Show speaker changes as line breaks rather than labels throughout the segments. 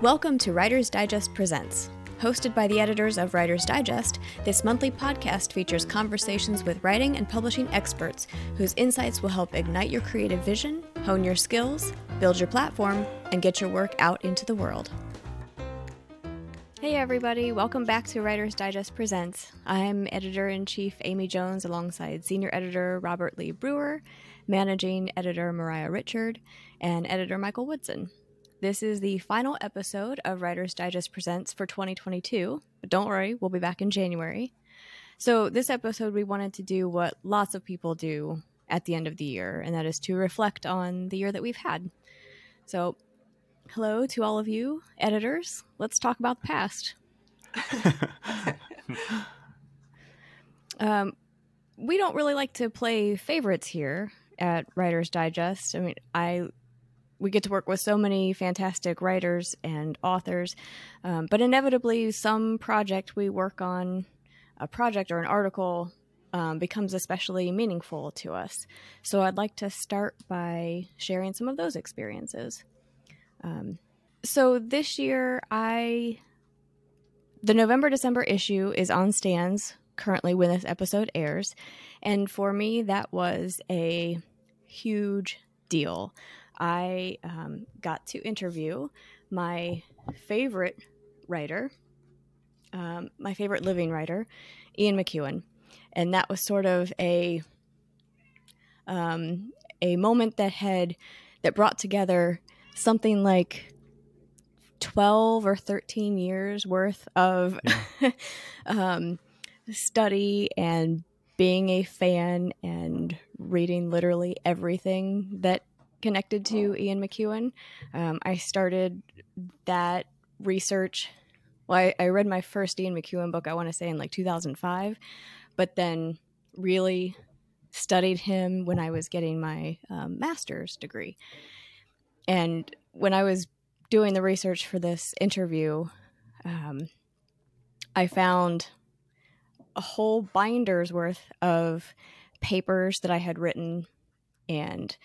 Welcome to Writer's Digest Presents. Hosted by the editors of Writer's Digest, this monthly podcast features conversations with writing and publishing experts whose insights will help ignite your creative vision, hone your skills, build your platform, and get your work out into the world. Hey everybody, welcome back to Writer's Digest Presents. I'm editor in chief Amy Jones alongside senior editor Robert Lee Brewer, managing editor Moriah Richard, and editor Michael Woodson. This is the final episode of Writer's Digest Presents for 2022, but don't worry, we'll be back in January. So, this episode, we wanted to do what lots of people do at the end of the year, and that is to reflect on the year that we've had. So, hello to all of you editors. Let's talk about the past. um, we don't really like to play favorites here at Writer's Digest. I mean, I we get to work with so many fantastic writers and authors, um, but inevitably, some project we work on, a project or an article, um, becomes especially meaningful to us. So, I'd like to start by sharing some of those experiences. Um, so, this year, I the November December issue is on stands currently when this episode airs, and for me, that was a huge deal. I um, got to interview my favorite writer, um, my favorite living writer, Ian McEwan, and that was sort of a um, a moment that had that brought together something like 12 or 13 years worth of yeah. um, study and being a fan and reading literally everything that connected to Ian McEwan. Um, I started that research. Well, I, I read my first Ian McEwan book, I want to say in like 2005, but then really studied him when I was getting my um, master's degree. And when I was doing the research for this interview, um, I found a whole binder's worth of papers that I had written and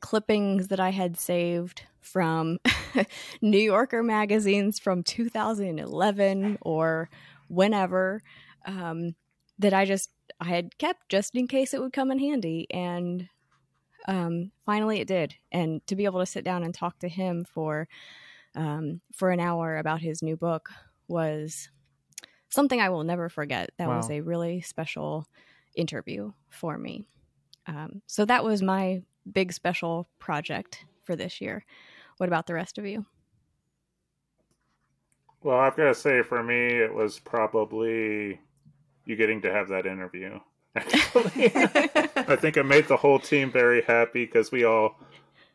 clippings that I had saved from New Yorker magazines from 2011 or whenever um, that I just I had kept just in case it would come in handy. And um, finally it did. And to be able to sit down and talk to him for um, for an hour about his new book was something I will never forget. That wow. was a really special interview for me. Um, so that was my big special project for this year. What about the rest of you?
Well, I've got to say, for me, it was probably you getting to have that interview. I think it made the whole team very happy because we all.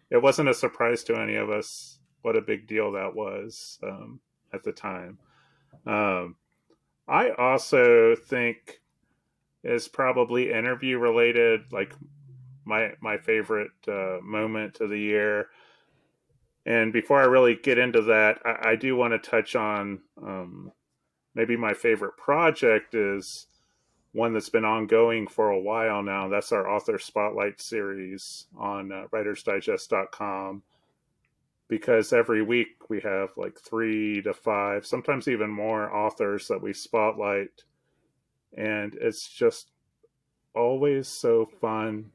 It wasn't a surprise to any of us what a big deal that was um, at the time. Um, I also think is probably interview related, like my my favorite uh, moment of the year. And before I really get into that, I, I do want to touch on um, maybe my favorite project is one that's been ongoing for a while now. That's our author spotlight series on uh, writersdigest.com. Because every week we have like three to five, sometimes even more authors that we spotlight. And it's just always so fun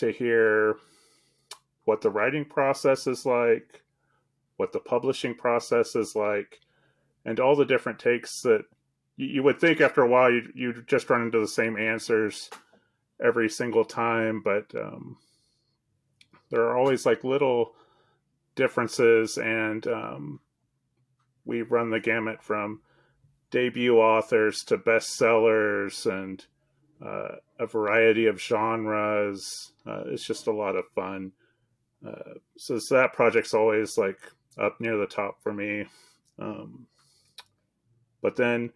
to hear what the writing process is like, what the publishing process is like, and all the different takes that you, would think after a while you you just run into the same answers every single time, but um, there are always like little differences, and um, we run the gamut from debut authors to bestsellers and uh, a variety of genres. Uh, it's just a lot of fun. Uh, so, so, that project's always like up near the top for me. Um, but then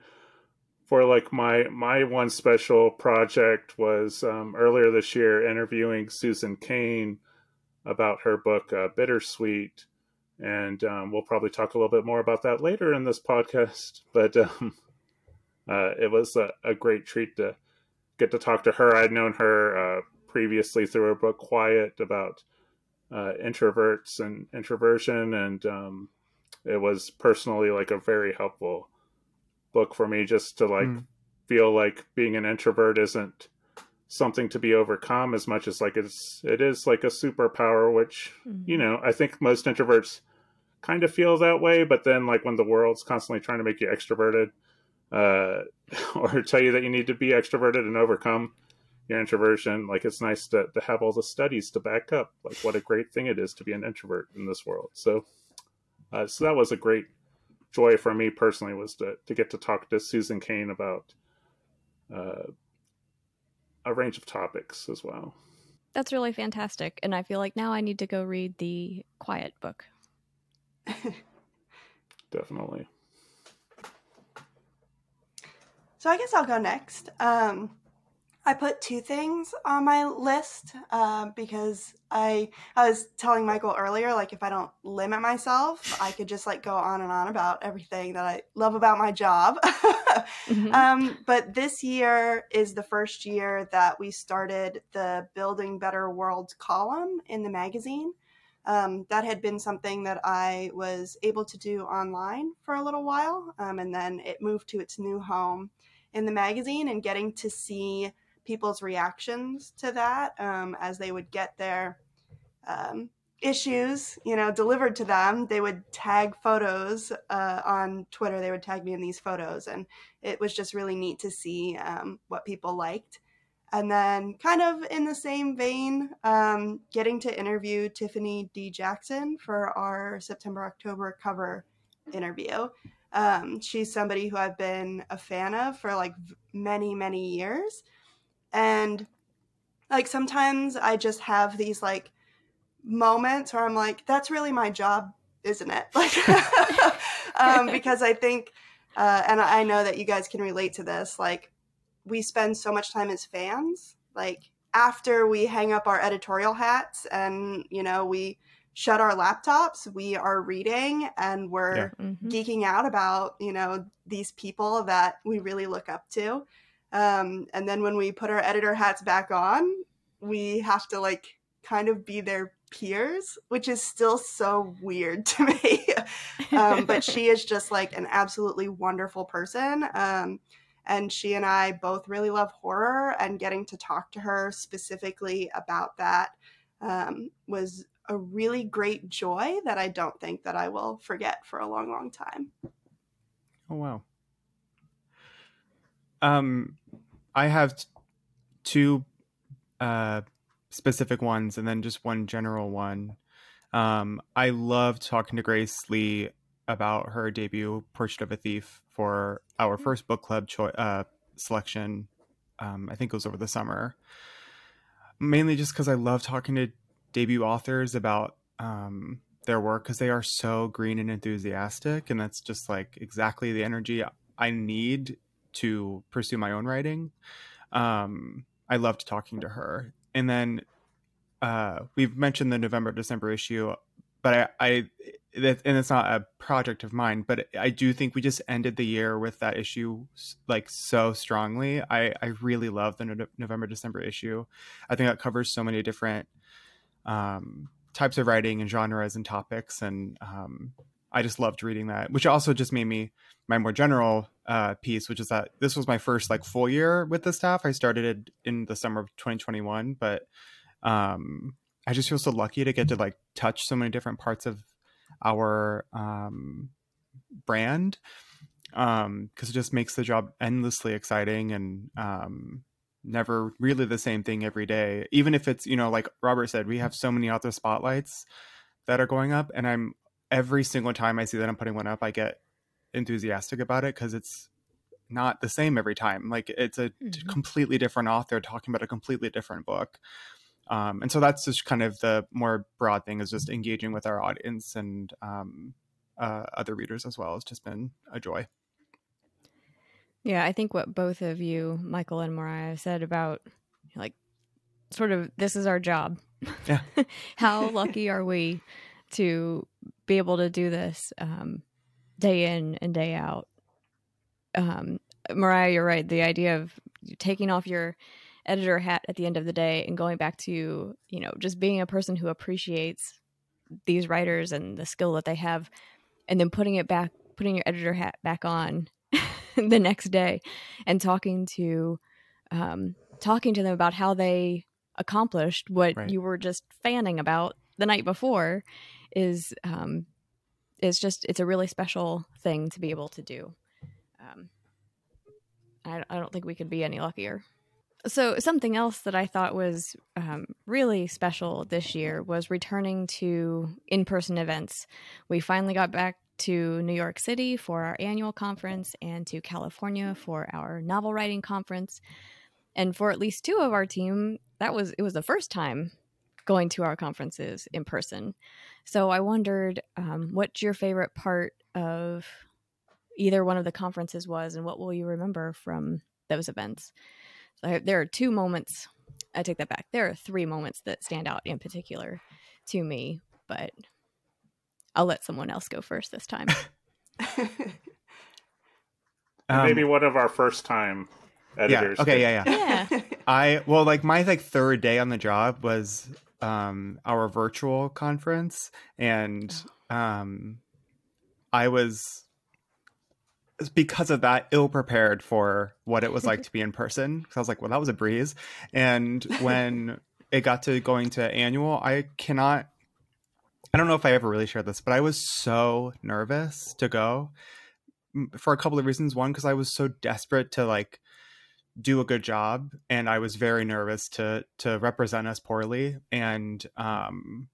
for like my my one special project was um, earlier this year interviewing Susan Cain about her book uh, Bittersweet, and um, we'll probably talk a little bit more about that later in this podcast. But um, uh, it was a, a, great treat to get to talk to her. I'd known her uh, previously through her book Quiet about uh, introverts and introversion, and um, it was personally like a very helpful book for me just to like mm. feel like being an introvert isn't something to be overcome as much as like it's it is like a superpower which mm-hmm. you know i think most introverts kind of feel that way but then like when the world's constantly trying to make you extroverted uh or tell you that you need to be extroverted and overcome your introversion like it's nice to, to have all the studies to back up like what a great thing it is to be an introvert in this world. So uh, so that was a great joy for me personally was to, to get to talk to susan cain about uh, a range of topics as well.
That's really fantastic and i feel like now i need to go read the quiet book.
Definitely
so i guess i'll go next um, I put two things on my list uh, because I I was telling Michael earlier, like if I don't limit myself, I could just like go on and on about everything that I love about my job. mm-hmm. um, but this year is the first year that we started the Building Better World column in the magazine. Um, that had been something that I was able to do online for a little while, um, and then it moved to its new home in the magazine and getting to see people's reactions to that um, as they would get their um, issues, you know, delivered to them. They would tag photos uh, on Twitter. They would tag me in these photos, and it was just really neat to see um, what people liked. And then, kind of in the same vein, um, getting to interview Tiffany D. Jackson for our September October cover interview. Um, she's somebody who I've been a fan of for like many, many years. And like sometimes I just have these like moments where I'm like, that's really my job, isn't it? Like, um, because I think, uh, and I know that you guys can relate to this, like, we spend so much time as fans. Like, after we hang up our editorial hats and, you know, we shut our laptops, we are reading and we're yeah. mm-hmm. geeking out about, you know, these people that we really look up to. Um, and then when we put our editor hats back on, we have to like kind of be their peers, which is still so weird to me. um, but she is just like an absolutely wonderful person. Um, and she and I both really love horror, and getting to talk to her specifically about that um, was a really great joy that I don't think that I will forget for a long, long time.
Oh wow! Um, I have t- two uh, specific ones and then just one general one. Um, I love talking to Grace Li about her debut, Portrait of a Thief, for our first book club cho- uh, selection. Um, I think it was over the summer. Mainly just because I love talking to debut authors about um, their work because they are so green and enthusiastic, and that's just like exactly the energy I need to pursue my own writing. Um, I loved talking to her. And then uh, we've mentioned the November December issue, but I, I and it's not a project of mine, but I do think we just ended the year with that issue like so strongly. I, I really love the no- November December issue. I think that covers so many different um, types of writing and genres and topics, and um, I just loved reading that, which also just made me my more general uh, piece, which is that this was my first like full year with the staff. I started in the summer of 2021, but um, I just feel so lucky to get to like touch so many different parts of our um, brand because um, it just makes the job endlessly exciting and um, never really the same thing every day. Even if it's you know like Robert said, we have so many author spotlights that are going up, and I'm every single time I see that I'm putting one up, I get enthusiastic about it because it's not the same every time. Like it's a mm-hmm. completely different author talking about a completely different book. Um, and so that's just kind of the more broad thing is just engaging with our audience and um, uh, other readers as well. It's just been a joy.
Yeah, I think what both of you, Michael and Moriah, said about like sort of this is our job.
Yeah.
How lucky are we to be able to do this um, day in and day out. Um, Moriah, you're right. The idea of taking off your editor hat at the end of the day and going back to, you know, just being a person who appreciates these writers and the skill that they have and then putting it back, putting your editor hat back on the next day, and talking to um, talking to them about how they accomplished what
Right.
you were just fanning about the night before is um, is just it's a really special thing to be able to do. Um, I, I don't think we could be any luckier. So something else that I thought was um, really special this year was returning to in-person events. We finally got back to New York City for our annual conference and to California for our novel writing conference. And for at least two of our team, that was it was the first time going to our conferences in person. So I wondered um, what your favorite part of either one of the conferences was, and what will you remember from those events? So there are two moments. I take that back. There are three moments that stand out in particular to me, but I'll let someone else go first this time.
Um,
Maybe one of our first time editors.
yeah.
editors.
Okay. Yeah. Yeah.
yeah.
I well, like my like third day on the job was um our virtual conference, and um I was because of that ill prepared for what it was like to be in person. Because I was like, well, that was a breeze. And when it got to going to annual, I cannot. I don't know if I ever really shared this, but I was so nervous to go for a couple of reasons. One, because I was so desperate to like do a good job and i was very nervous to to represent us poorly and um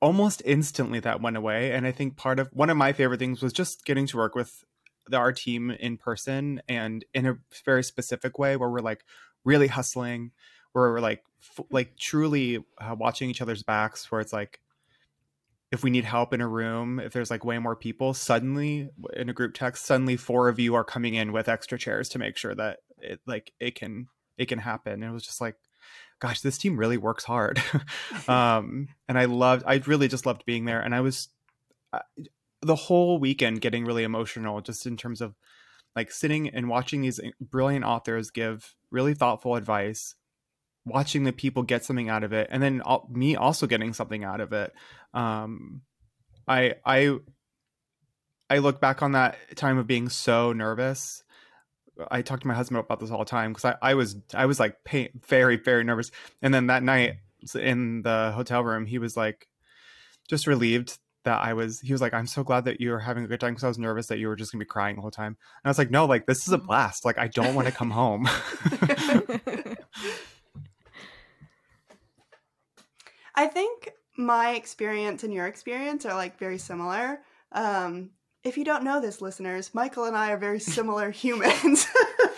almost instantly that went away and i think part of one of my favorite things was just getting to work with the, our team in person and in a very specific way where we're like really hustling where we're like f- like truly uh, watching each other's backs where it's like if we need help in a room if there's like way more people suddenly in a group text suddenly four of you are coming in with extra chairs to make sure that it like it can it can happen. And it was just like gosh this team really works hard. Um and i loved i really just loved being there. And i was uh, the whole weekend getting really emotional just in terms of like sitting and watching these brilliant authors give really thoughtful advice watching the people get something out of it and then al- me also getting something out of it. Um i i i look back on that time of being so nervous. I talk to my husband about this all the time because I, I was i was like very very nervous. And then that night in the hotel room he was like just relieved that i was he was like i'm so glad that you were having a good time because i was nervous that you were just gonna be crying the whole time. And i was like no like this is a blast. Like i don't want to come home
I think my experience and your experience are like very similar. Um, if you don't know this, listeners, Michael and I are very similar humans,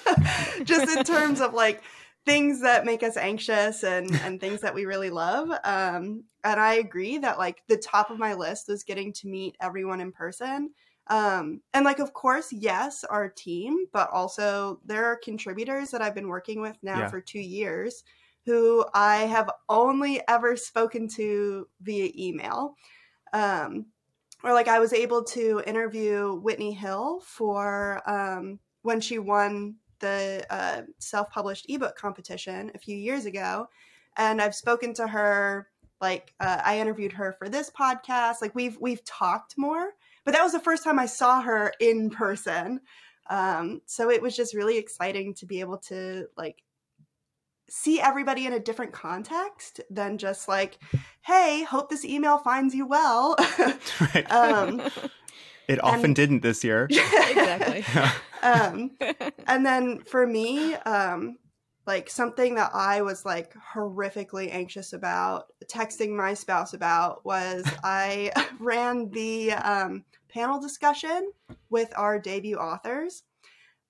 just in terms of like things that make us anxious and and things that we really love. Um, and I agree that like the top of my list was getting to meet everyone in person. Um, and like, of course, yes, our team, but also there are contributors that I've been working with now
Yeah.
for two years who I have only ever spoken to via email. Um, or like I was able to interview Whitney Hill for um, when she won the uh, self-published ebook competition a few years ago, and I've spoken to her. Like uh, I interviewed her for this podcast. Like we've we've talked more, but that was the first time I saw her in person. Um, so it was just really exciting to be able to like see everybody in a different context than just like, hey, hope this email finds you well.
right
um,
it often
and-
didn't this year
exactly.
um, and then for me, um, like something that I was like horrifically anxious about, texting my spouse about was I ran the um, panel discussion with our debut authors.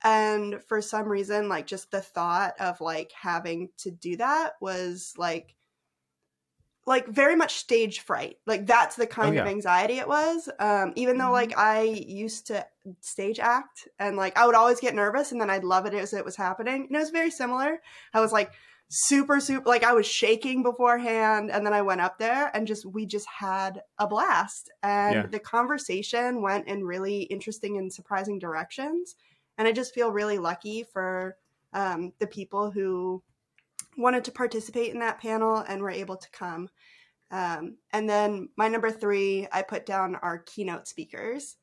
And for some reason, like just the thought of like having to do that was like, like very much stage fright. Like that's the kind of
yeah.
anxiety it was. Um, even though like I used to stage act and like I would always get nervous and then I'd love it as it was happening. And it was very similar. I was like super super like I was shaking beforehand and then I went up there and just we just had a blast. And
Yeah.
the conversation went in really interesting and surprising directions. And I just feel really lucky for um, the people who wanted to participate in that panel and were able to come. Um, and then my number three, I put down our keynote speakers.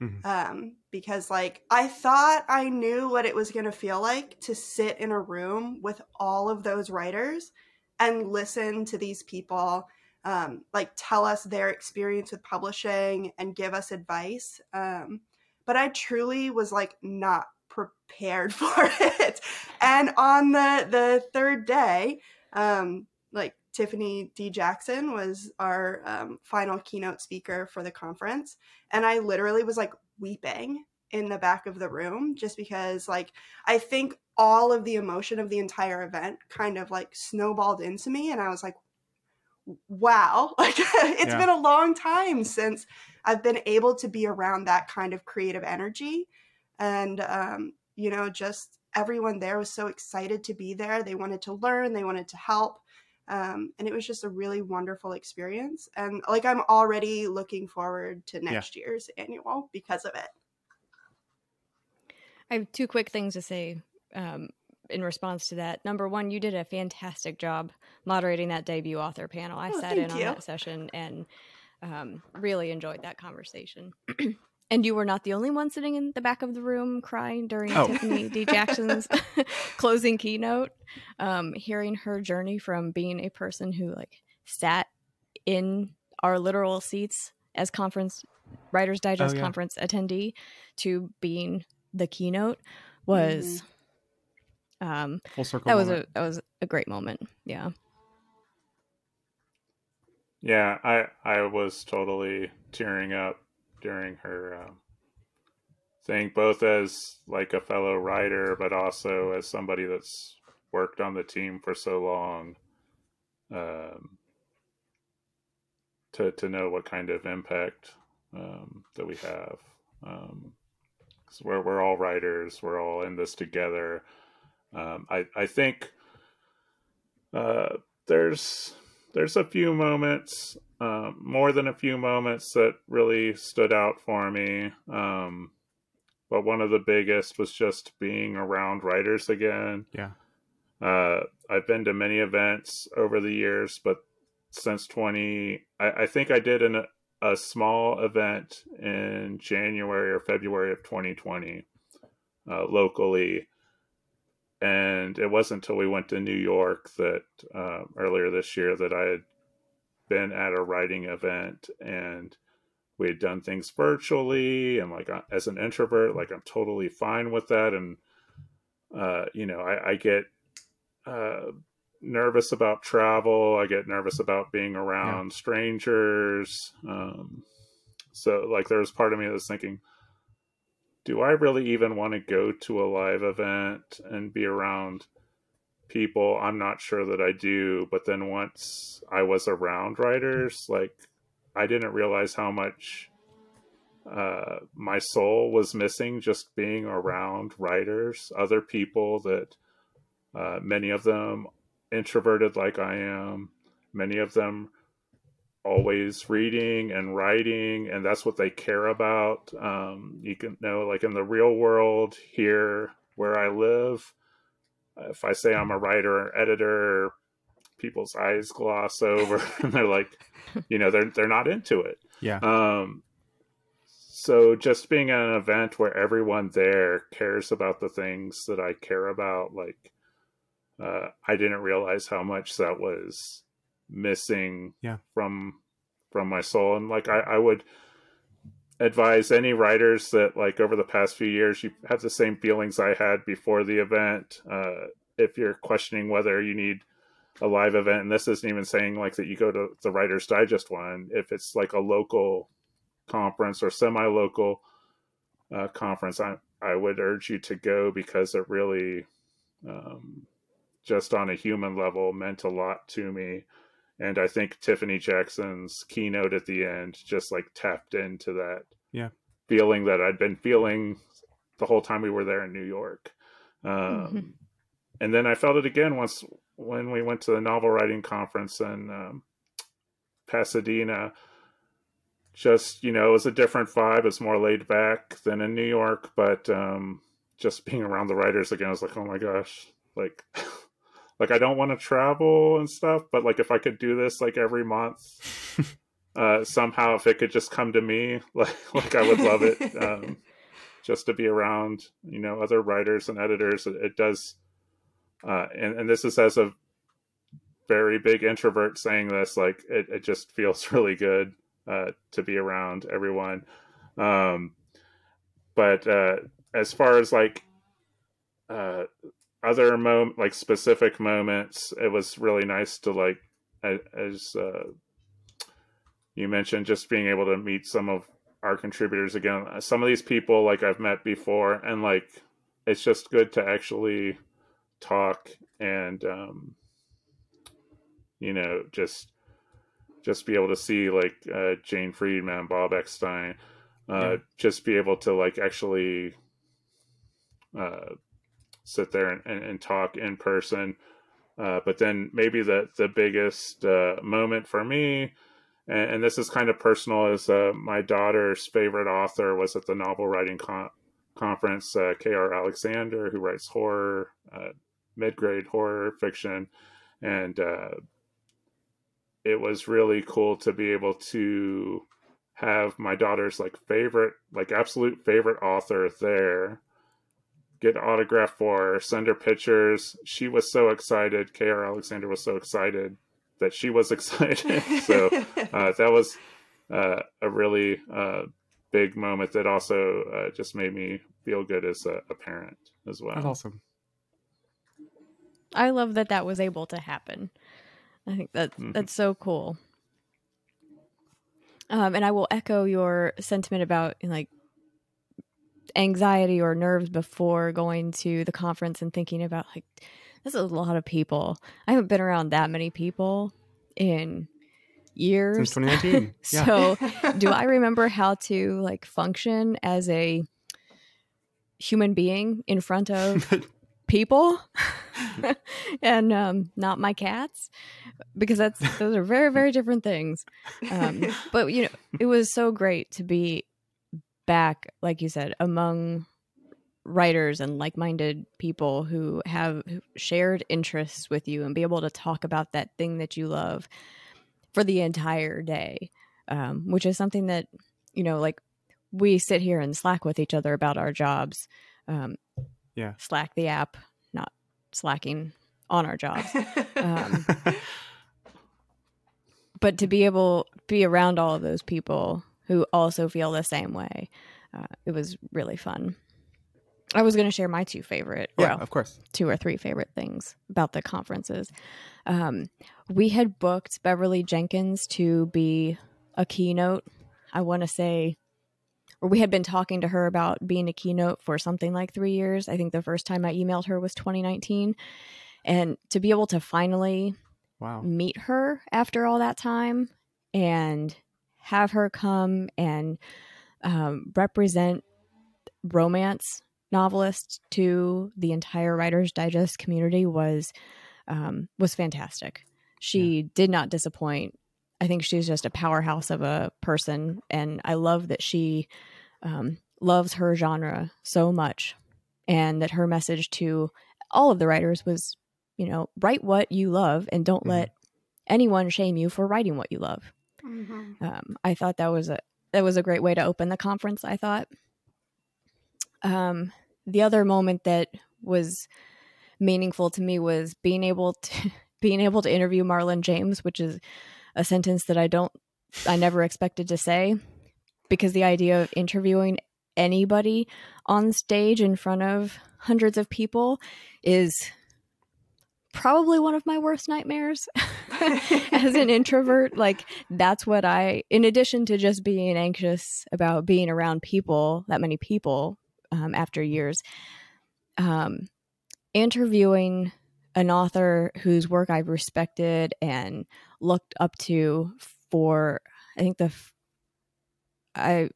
Mhm.
Um, because like I thought I knew what it was going to feel like to sit in a room with all of those writers and listen to these people um, like tell us their experience with publishing and give us advice. Um, but I truly was like not prepared for it. And on the the third day, um, like Tiffany D. Jackson was our um, final keynote speaker for the conference. And I literally was like weeping in the back of the room just because, like, I think all of the emotion of the entire event kind of like snowballed into me. And I was like, wow, like, it's
Yeah.
been a long time since I've been able to be around that kind of creative energy. And, um, you know, just everyone there was so excited to be there. They wanted to learn, they wanted to help. Um, and it was just a really wonderful experience. And like, I'm already looking forward to next year's annual because of it.
I have two quick things to say um, in response to that. Number one, you did a fantastic job moderating that debut author panel. I
Oh,
sat in on
you.
that session and um, really enjoyed that conversation. and you were not the only one sitting in the back of the room crying during
Oh.
Tiffany D. Jackson's closing keynote. Um, hearing her journey from being a person who like sat in our literal seats as conference Writers Digest
Oh, yeah.
conference attendee to being the keynote was um
Full circle.
that was a that was a great moment yeah
Yeah, I I was totally tearing up during her um, thing, both as like a fellow writer, but also as somebody that's worked on the team for so long. Um, to to know what kind of impact um, that we have, um, 'cause we're we're all writers, we're all in this together. Um, I I think uh, there's there's a few moments, um, more than a few moments that really stood out for me. Um, but one of the biggest was just being around writers again.
Yeah.
Uh, I've been to many events over the years, but since 20, I, I think I did an, a small event in January or February of 2020 uh, locally. And it wasn't until we went to New York that uh, earlier this year that I had been at a writing event and we had done things virtually. And like as an introvert, like I'm totally fine with that. And, uh, you know, I, I get uh, nervous about travel. I get nervous about being around strangers. Um, so, like, there was part of me that was thinking, do I really even want to go to a live event and be around people? I'm not sure that I do. But then once I was around writers, like, I didn't realize how much uh, my soul was missing just being around writers, other people that uh, many of them introverted like I am, many of them always reading and writing, and that's what they care about. Um, you can know, like in the real world here where I live, if I say I'm a writer or editor, people's eyes gloss over, and they're like, you know, they're they're not into it.
Yeah.
Um, so just being at an event where everyone there cares about the things that I care about, like uh, I didn't realize how much that was missing
Yeah.
from from my soul, and like I, I would advise any writers that like over the past few years you have the same feelings I had before the event. Uh, if you're questioning whether you need a live event, and this isn't even saying like that you go to the Writers Digest one, if it's like a local conference or semi-local uh, conference, I I would urge you to go because it really, um, just on a human level, meant a lot to me. And I think Tiffany Jackson's keynote at the end just like tapped into that
Yeah.
feeling that I'd been feeling the whole time we were there in New York. Um,
Mhm.
And then I felt it again once when we went to the novel writing conference in um, Pasadena. Just you know, it was a different vibe. It's more laid back than in New York, but um, just being around the writers again, I was like, oh my gosh, like like I don't want to travel and stuff, but like if I could do this like every month, uh, somehow if it could just come to me, like like I would love it. Um, just to be around, you know, other writers and editors. It, it does, uh, and and this is as a very big introvert saying this, like it, it just feels really good uh, to be around everyone. Um, but uh, as far as like uh, other moment, like specific moments, it was really nice to like as uh, you mentioned, just being able to meet some of our contributors again. Some of these people like I've met before, and like it's just good to actually talk and um, you know just just be able to see like uh, Jane Friedman, Bob Eckstein, uh, yeah. just be able to like actually uh, sit there and, and, and, talk in person. Uh, but then maybe the the biggest uh, moment for me, and, and, this is kind of personal, is uh, my daughter's favorite author was at the novel writing con- conference, K.R. Alexander, who writes horror, mid grade horror fiction, and it was really cool to be able to have my daughter's like favorite, like absolute favorite author there, get autograph for her, send her pictures. She was so excited. K.R. Alexander was so excited that she was excited. so uh, that was uh, a really uh, big moment that also uh, just made me feel good as a, a parent as well.
That's awesome.
I love that that was able to happen. I think that mm-hmm. that's so cool. Um, and I will echo your sentiment about like anxiety or nerves before going to the conference and thinking about like this is a lot of people. I haven't been around that many people in years.
Since 2019.
so, do I remember how to like function as a human being in front of people? And um, not my cats? Because that's those are very very different things. Um, but you know it was so great to be back like you said among writers and like-minded people who have shared interests with you and be able to talk about that thing that you love for the entire day um, which is something that you know like we sit here and slack with each other about our jobs um,
yeah.
Slack the app not slacking on our jobs um, but to be able be around all of those people who also feel the same way uh, it was really fun i was going to share my two favorite
yeah well, of course
two or three favorite things about the conferences um, we had booked beverly jenkins to be a keynote i want to say or we had been talking to her about being a keynote for something like three years. I think the first time I emailed her was 2019. And to be able to finally
wow.
meet her after all that time and have her come and um, represent romance novelists to the entire Writers Digest community was um, was fantastic. She yeah. did not disappoint. I think she's just a powerhouse of a person, and I love that she um, loves her genre so much, and that her message to all of the writers was, you know, write what you love, and don't mm-hmm. let anyone shame you for writing what you love. Mm-hmm. Um, I thought that was a that was a great way to open the conference. I thought. Um, the other moment that was meaningful to me was being able to being able to interview Marlon James, which is a sentence that I don't, I never expected to say because the idea of interviewing anybody on stage in front of hundreds of people is probably one of my worst nightmares as an introvert. Like that's what i in addition to just being anxious about being around people that many people um, after years um, interviewing an author whose work I've respected and looked up to for I think the I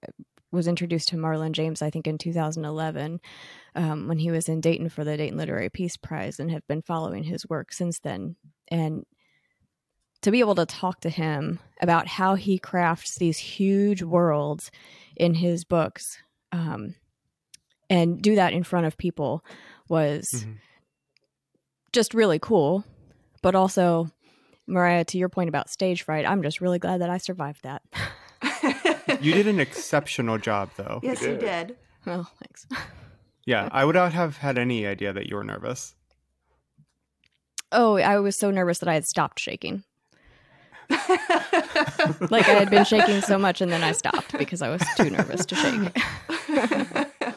was introduced to Marlon James I think in 2011 um, when he was in Dayton for the Dayton Literary Peace Prize and have been following his work since then. And to be able to talk to him about how he crafts these huge worlds in his books um, and do that in front of people was mm-hmm. just really cool. But also Moriah, to your point about stage fright, I'm just really glad that I survived that.
you did an exceptional job, though.
Yes, you did.
Well, thanks.
Yeah, I would not have had any idea that you were nervous.
Oh, I was so nervous that I had stopped shaking. like I had been shaking so much and then I stopped because I was too nervous to shake.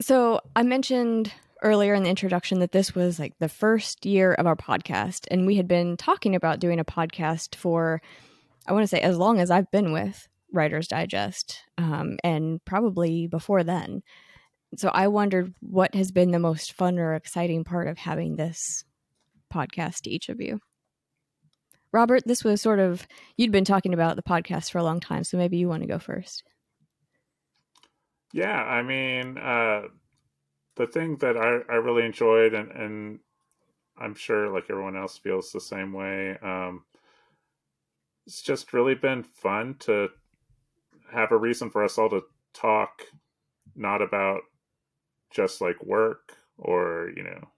so I mentioned earlier in the introduction that this was like the first year of our podcast, and we had been talking about doing a podcast for, I want to say, as long as I've been with Writer's Digest, um, and probably before then. So I wondered what has been the most fun or exciting part of having this podcast to each of you. Robert, this was sort of, you'd been talking about the podcast for a long time, so maybe you want to go first.
Yeah, I mean, uh, the thing that I, I really enjoyed, and, and I'm sure like everyone else feels the same way, um, it's just really been fun to have a reason for us all to talk, not about just like work or, you know,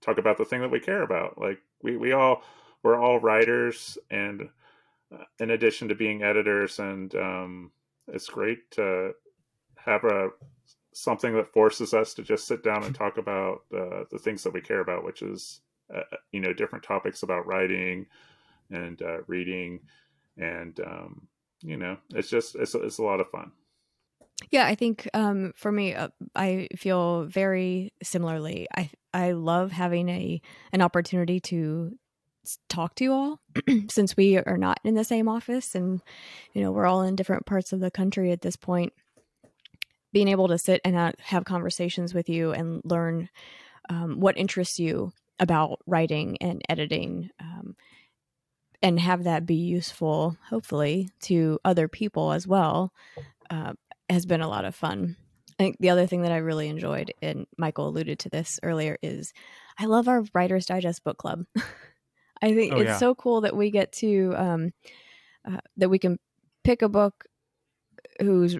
talk about the thing that we care about. Like we, we all, we're all writers and uh, in addition to being editors and um, it's great to have a something that forces us to just sit down and talk about uh, the things that we care about which is uh, you know different topics about writing and uh, reading and um, you know it's just it's, it's a lot of fun.
Yeah i think um, for me uh, i feel very similarly. I i love having a an opportunity to talk to you all since we are not in the same office and you know we're all in different parts of the country at this point. Being able to sit and have conversations with you and learn um, what interests you about writing and editing um, and have that be useful hopefully to other people as well uh, has been a lot of fun I think the other thing that I really enjoyed, and Michael alluded to this earlier, is I love our Writer's Digest book club. I think oh, it's yeah. so cool that we get to um, uh, that we can pick a book who's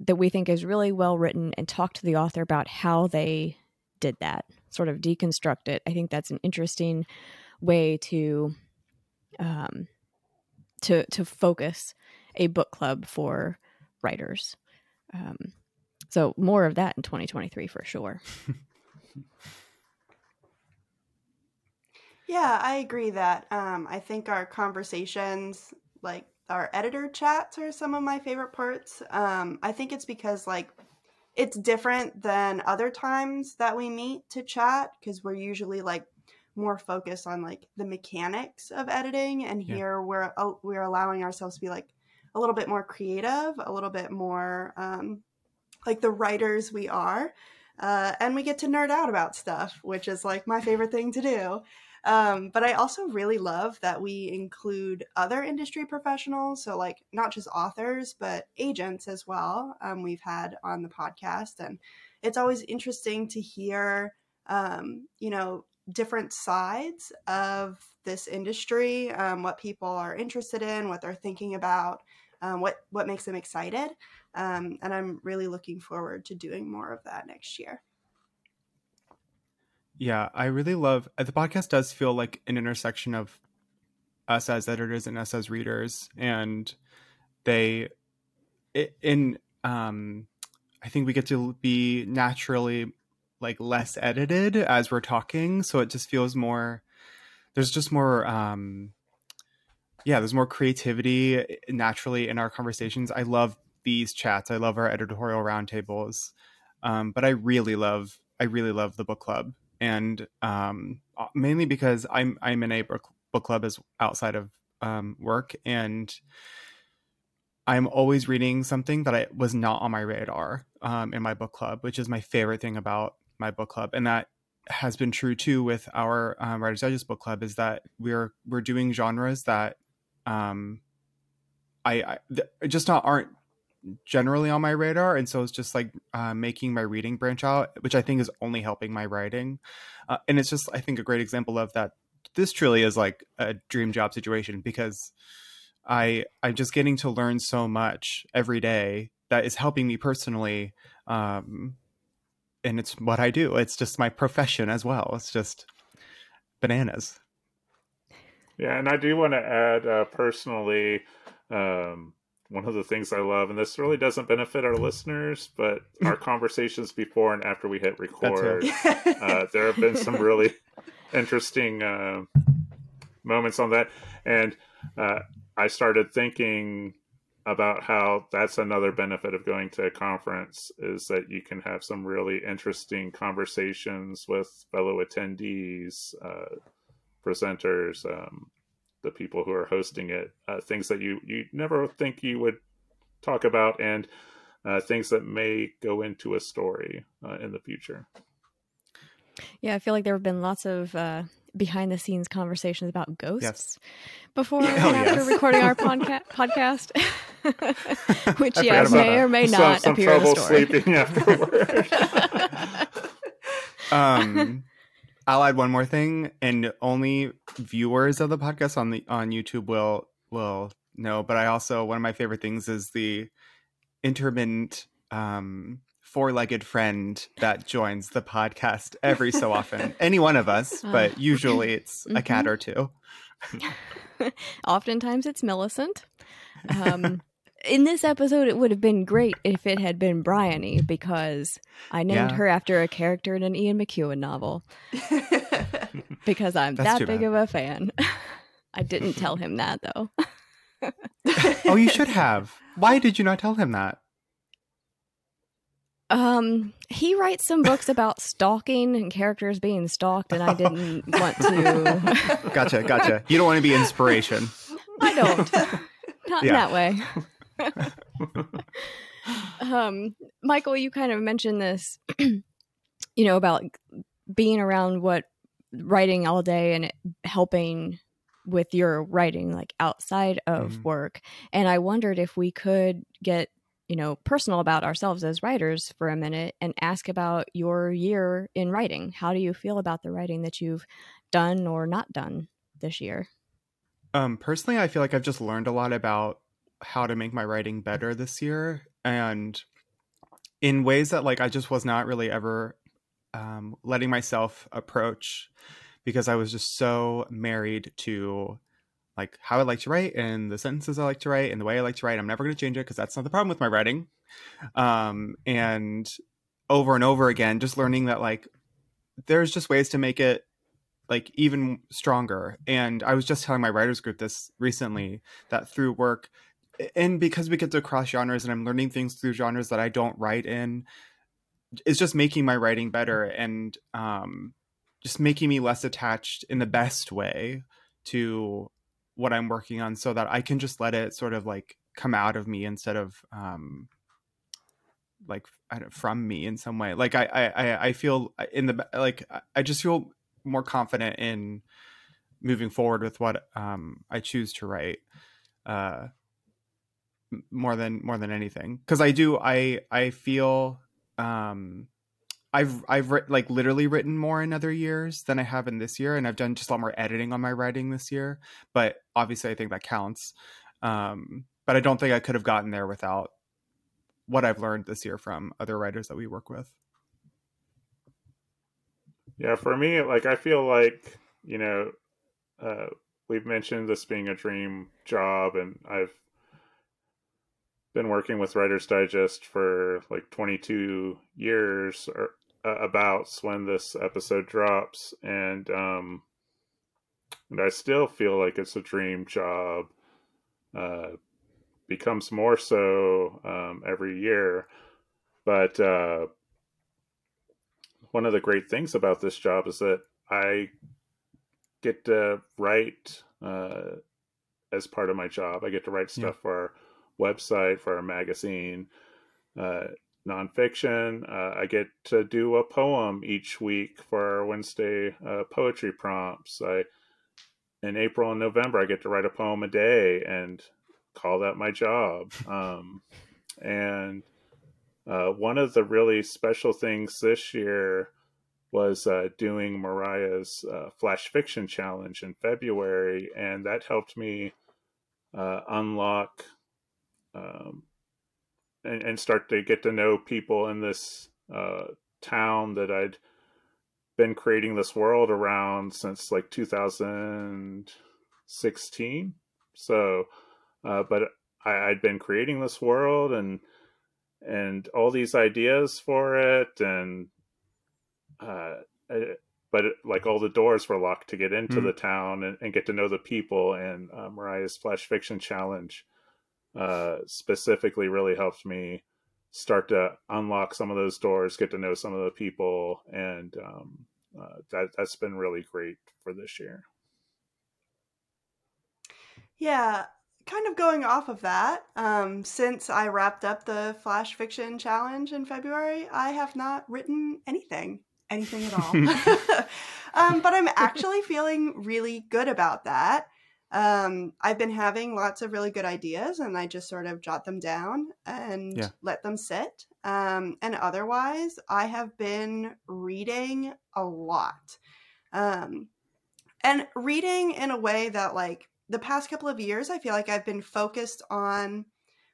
that we think is really well written and talk to the author about how they did that, sort of deconstruct it. I think that's an interesting way to um, to to focus a book club for writers. Um, so more of that in 2023 for sure.
Yeah, I agree that um, I think our conversations, like our editor chats, are some of my favorite parts. Um, I think it's because like it's different than other times that we meet to chat because we're usually like more focused on like the mechanics of editing, and yeah. here we're uh, we're allowing ourselves to be like a little bit more creative, a little bit more um, like the writers we are. Uh, and we get to nerd out about stuff, which is like my favorite thing to do. Um, but I also really love that we include other industry professionals. So, like, not just authors, but agents as well. Um, we've had on the podcast. And it's always interesting to hear, um, you know, different sides of this industry, um, what people are interested in, what they're thinking about, um, what, what makes them excited. Um, and I'm really looking forward to doing more of that next year.
Yeah, I really love uh, the podcast does feel like an intersection of us as editors and us as readers and they in um I think we get to be naturally like less edited as we're talking, so it just feels more there's just more um yeah, there's more creativity eh, naturally in our conversations. I love these chats. I love our editorial roundtables. Um, but I really love I really love the book club and um, mainly because I'm I'm in a book club as outside of um, work, and I'm always reading something that I was not on my radar um, in my book club, which is my favorite thing about my book club, and that has been true too with our um, Writers Digest book club. Is that we're we're doing genres that um, I, I th- just not aren't generally on my radar and so it's just like uh, making my reading branch out which i think is only helping my writing uh, and it's just i think a great example of that this truly is like a dream job situation because i i'm just getting to learn so much every day that is helping me personally um and it's what i do. It's just my profession as well. It's just bananas.
Yeah, and I do want to add uh, personally, um, one of the things I love, and this really doesn't benefit our listeners, but our conversations before and after we hit record, uh, there have been some really interesting uh, moments on that, and uh, I started thinking about how that's another benefit of going to a conference is that you can have some really interesting conversations with fellow attendees, uh, presenters, um, the people who are hosting it, uh, things that you you never think you would talk about, and uh, things that may go into a story uh, in the future.
Yeah, I feel like there have been lots of uh, behind the scenes conversations about ghosts yes. before and oh, after yes. recording our podca- podcast, which yes may or may not some, some appear trouble in the story.
sleeping afterward.
um, I'll add one more thing, and only viewers of the podcast on the on YouTube will will know. But I also one of my favorite things is the intermittent um, four-legged friend that joins the podcast every so often. Any one of us, but uh, usually it's mm-hmm. a cat or two.
Oftentimes it's Millicent. Um, in this episode, it would have been great if it had been Bryony because I named yeah. her after a character in an Ian McEwan novel. because I'm That's that big bad. of a fan. I didn't tell him that though.
oh, you should have. Why did you not tell him that?
Um, he writes some books about stalking and characters being stalked, and I didn't want to.
gotcha, gotcha. You don't want to be inspiration.
I don't. Not yeah. that way. um, Michael, you kind of mentioned this, you know, about being around what writing all day and helping with your writing like outside of mm-hmm. work. And I wondered if we could get, you know, personal about ourselves as writers for a minute and ask about your year in writing. How do you feel about the writing that you've done or not done this year?
Um, personally, I feel like I've just learned a lot about how to make my writing better this year and in ways that like I just was not really ever um, letting myself approach because I was just so married to like how I like to write and the sentences I like to write and the way I like to write. I'm never going to change it because that's not the problem with my writing. Um, and over and over again, just learning that like there's just ways to make it like even stronger. And I was just telling my writers group this recently that through work and because we get to cross genres and I'm learning things through genres that I don't write in, it's just making my writing better and um, just making me less attached in the best way to what I'm working on so that I can just let it sort of like come out of me instead of um, like from me in some way. Like I, I, I feel in the like I just feel more confident in moving forward with what um, I choose to write. Uh, more than more than anything because i do i i feel um i've i've writ- like literally written more in other years than i have in this year and i've done just a lot more editing on my writing this year but obviously i think that counts. Um but i don't think i could have gotten there without what i've learned this year from other writers that we work with.
Yeah for me like i feel like you know uh we've mentioned this being a dream job and i've been working with Writer's Digest for like 22 years or uh, about when this episode drops, and um, and I still feel like it's a dream job. Uh, becomes more so um, every year, but uh, one of the great things about this job is that I get to write uh, as part of my job. I get to write stuff yeah. for our website for our magazine. Uh, nonfiction. Uh, I get to do a poem each week for our Wednesday uh, poetry prompts. I in April and November I get to write a poem a day and call that my job. Um, and uh, one of the really special things this year was uh, doing Moriah's uh, Flash Fiction Challenge in February, and that helped me uh, unlock um, and, and, start to get to know people in this uh, town that I'd been creating this world around since like 2016. So, uh, but I, I'd been creating this world and and all these ideas for it, and uh, but it, like all the doors were locked to get into mm. the town and, and, get to know the people. And uh, Moriah's Flash Fiction Challenge uh, specifically really helped me start to unlock some of those doors, get to know some of the people, and um, uh, that that's been really great for this year.
Yeah, kind of going off of that, um, since I wrapped up the Flash Fiction Challenge in February, I have not written anything, anything at all. um, but I'm actually feeling really good about that um, I've been having lots of really good ideas and I just sort of jot them down and yeah. let them sit. Um, and otherwise, I have been reading a lot. Um, and reading in a way that, like, the past couple of years, I feel like I've been focused on,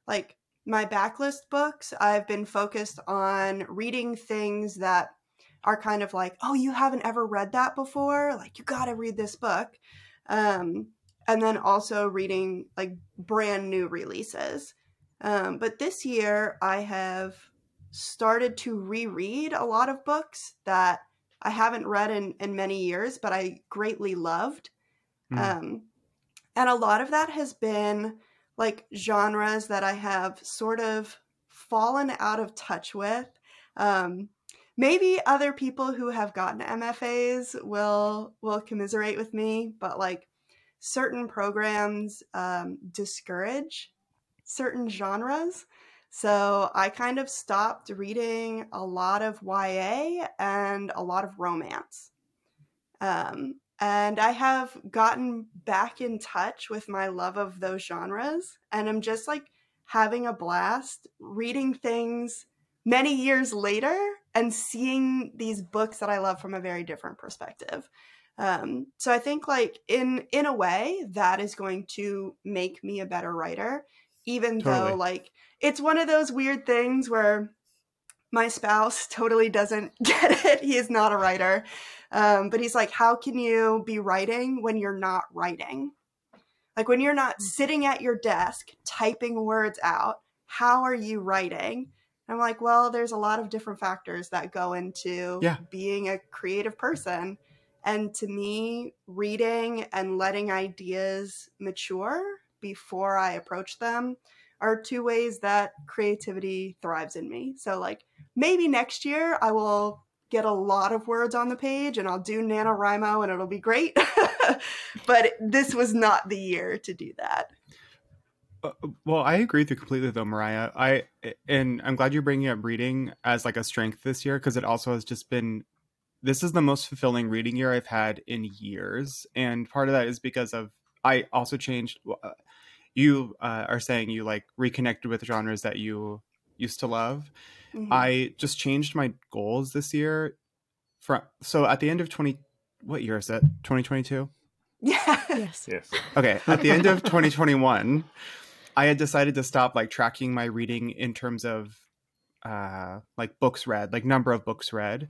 like, my backlist books. I've been focused on reading things that are kind of like, oh, you haven't ever read that before? Like, you got to read this book. Um, and then also reading like brand new releases. Um, but this year, I have started to reread a lot of books that I haven't read in, in many years, but I greatly loved. Mm. Um, and a lot of that has been like genres that I have sort of fallen out of touch with. Um, maybe other people who have gotten MFAs will will commiserate with me, but like certain programs um, discourage certain genres. So I kind of stopped reading a lot of YA and a lot of romance. Um, and I have gotten back in touch with my love of those genres. And I'm just like having a blast reading things many years later and seeing these books that I love from a very different perspective. Um, so I think like in in a way that is going to make me a better writer, even totally. though like it's one of those weird things where my spouse totally doesn't get it. He is not a writer. Um, but he's like, how can you be writing when you're not writing? Like when you're not mm. sitting at your desk typing words out, how are you writing? I'm like, well, there's a lot of different factors that go into yeah. being a creative person. And to me, reading and letting ideas mature before I approach them are two ways that creativity thrives in me. So, like, maybe next year I will get a lot of words on the page and I'll do NaNoWriMo and it'll be great. but this was not the year to do that.
Uh, well, I agree with you completely, though, Moriah. I and I'm glad you're bringing up reading as like a strength this year because it also has just been this is the most fulfilling reading year I've had in years, and part of that is because of I also changed. Uh, you uh, are saying you like reconnected with genres that you used to love. Mm-hmm. I just changed my goals this year. From so at the end of twenty, what year is that? Twenty twenty two.
Yes. Yes.
Okay. At the end of 2021, I had decided to stop like tracking my reading in terms of uh like books read, like number of books read,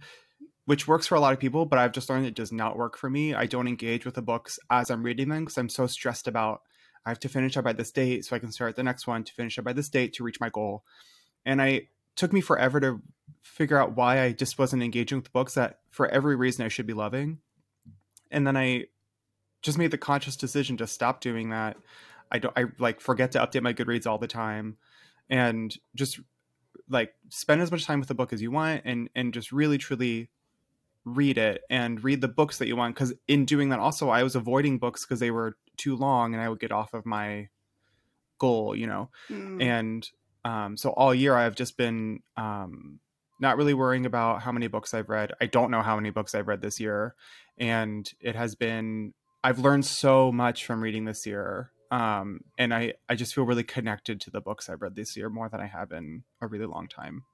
which works for a lot of people, but I've just learned it does not work for me. I don't engage with the books as I'm reading them because I'm so stressed about I have to finish up by this date so I can start the next one to finish up by this date to reach my goal. And I took me forever to figure out why I just wasn't engaging with books that for every reason I should be loving. And then I just made the conscious decision to stop doing that. I don't I like forget to update my Goodreads all the time and just like spend as much time with the book as you want and and just really truly read it and read the books that you want because in doing that also i was avoiding books because they were too long and i would get off of my goal you know? Mm. and um, so all year i've just been um, not really worrying about how many books i've read. I don't know how many books i've read this year and it has been i've learned so much from reading this year um, and i i just feel really connected to the books i've read this year more than i have in a really long time.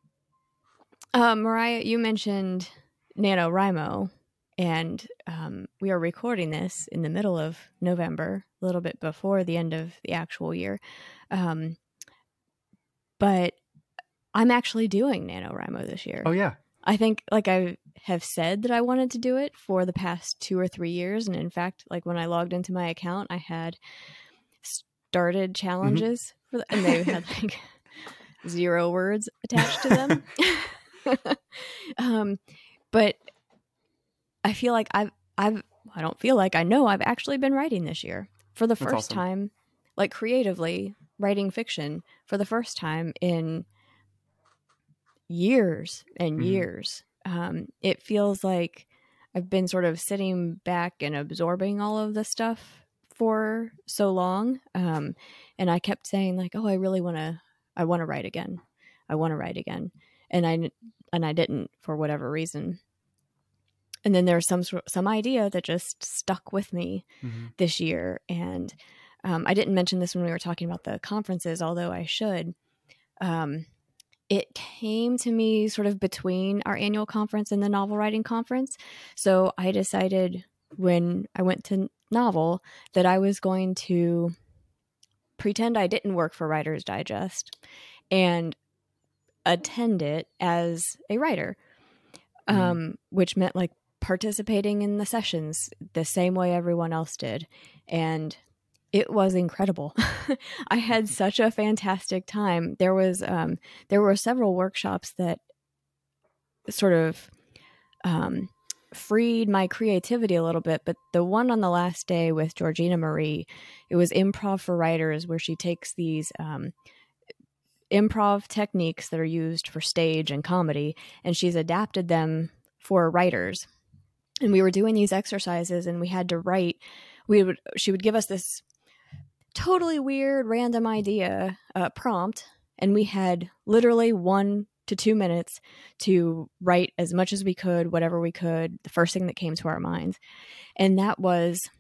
Uh, moriah you mentioned NaNoWriMo, and um, we are recording this in the middle of November, a little bit before the end of the actual year. Um, but I'm actually doing NaNoWriMo this year.
Oh, yeah.
I think like I have said that I wanted to do it for the past two or three years, and in fact, like when I logged into my account, I had started challenges mm-hmm. for the, and they had like zero words attached to them. um, but I feel like I've I've I don't feel like I know I've actually been writing this year for the That's first awesome. time, like creatively writing fiction for the first time in years and mm-hmm. years. Um, it feels like I've been sort of sitting back and absorbing all of this stuff for so long. Um, and I kept saying like, "Oh, I really want to. I want to write again. I want to write again." And I and I didn't for whatever reason. And then there's some some idea that just stuck with me mm-hmm. this year, and um, I didn't mention this when we were talking about the conferences, although I should. Um, it came to me sort of between our annual conference and the novel writing conference. So I decided when I went to novel that I was going to pretend I didn't work for Writer's Digest and attend it as a writer, mm. um, which meant like participating in the sessions the same way everyone else did. And it was incredible. I had mm-hmm. such a fantastic time. There was um, there were several workshops that sort of um, freed my creativity a little bit, but the one on the last day with Georgina Marie, it was improv for writers, where she takes these um, improv techniques that are used for stage and comedy, and she's adapted them for writers. And we were doing these exercises, and we had to write. We would she would give us this totally weird random idea uh, prompt and we had literally one to two minutes to write as much as we could whatever we could the first thing that came to our minds and that was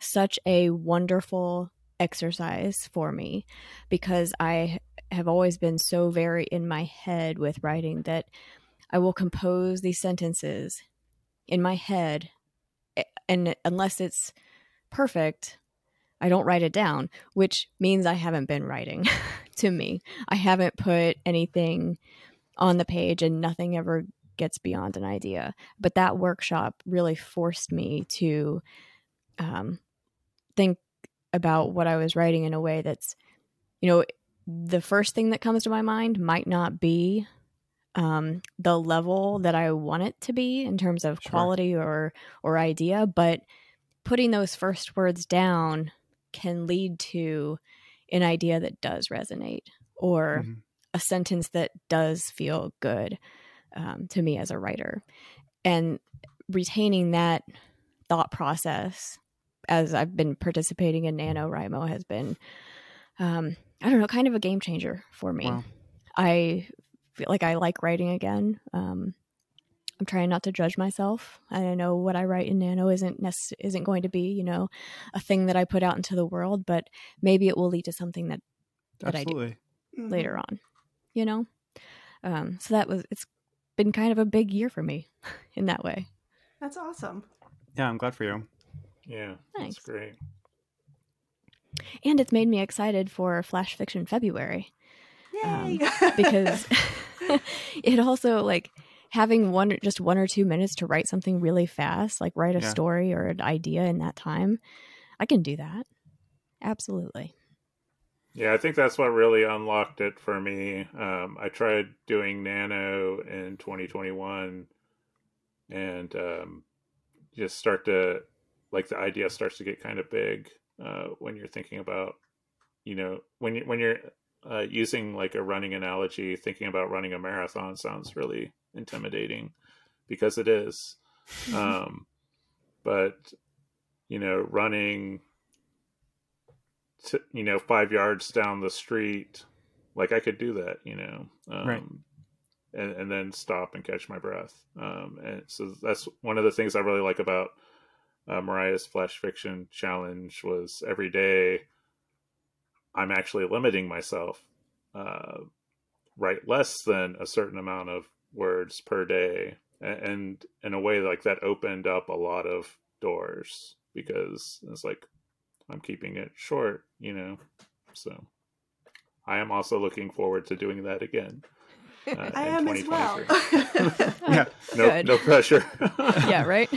such a wonderful exercise for me because i have always been so very in my head with writing that i will compose these sentences in my head and unless it's perfect I don't write it down, which means I haven't been writing to me. I haven't put anything on the page and nothing ever gets beyond an idea. But that workshop really forced me to um, think about what I was writing in a way that's, you know, the first thing that comes to my mind might not be um, the level that I want it to be in terms of sure. quality or or idea, but putting those first words down can lead to an idea that does resonate or mm-hmm. a sentence that does feel good um, to me as a writer. And retaining that thought process as I've been participating in NaNoWriMo has been, um, I don't know, kind of a game changer for me. Wow. I feel like I like writing again. Um, I'm trying not to judge myself. I know what I write in Nano isn't nece- isn't going to be, you know, a thing that I put out into the world, but maybe it will lead to something that that Absolutely. I do mm-hmm. later on. You know, um, so that was it's been kind of a big year for me in that way.
That's awesome.
Yeah, I'm glad for you.
Yeah, Thanks. that's great.
And it's made me excited for Flash Fiction February. Um, because it also like having one just one or two minutes to write something really fast, like write a yeah. story or an idea in that time, I can do that. Absolutely.
Yeah, I think that's what really unlocked it for me. Um, I tried doing Nano in 2021 and um, just start to, like, the idea starts to get kind of big uh, when you're thinking about, you know, when, you, when you're uh, using like a running analogy, thinking about running a marathon sounds really intimidating because it is. Um, but you know, running, to, you know, five yards down the street, like I could do that, you know, um, right. and, and then stop and catch my breath. Um, and so that's one of the things I really like about uh, Moriah's flash fiction challenge was every day I'm actually limiting myself. Uh, write less than a certain amount of words per day and in a way like that opened up a lot of doors because it's like i'm keeping it short you know so i am also looking forward to doing that again Uh,
I
in
am as well.
yeah.
no,
Good.
no pressure.
yeah, right?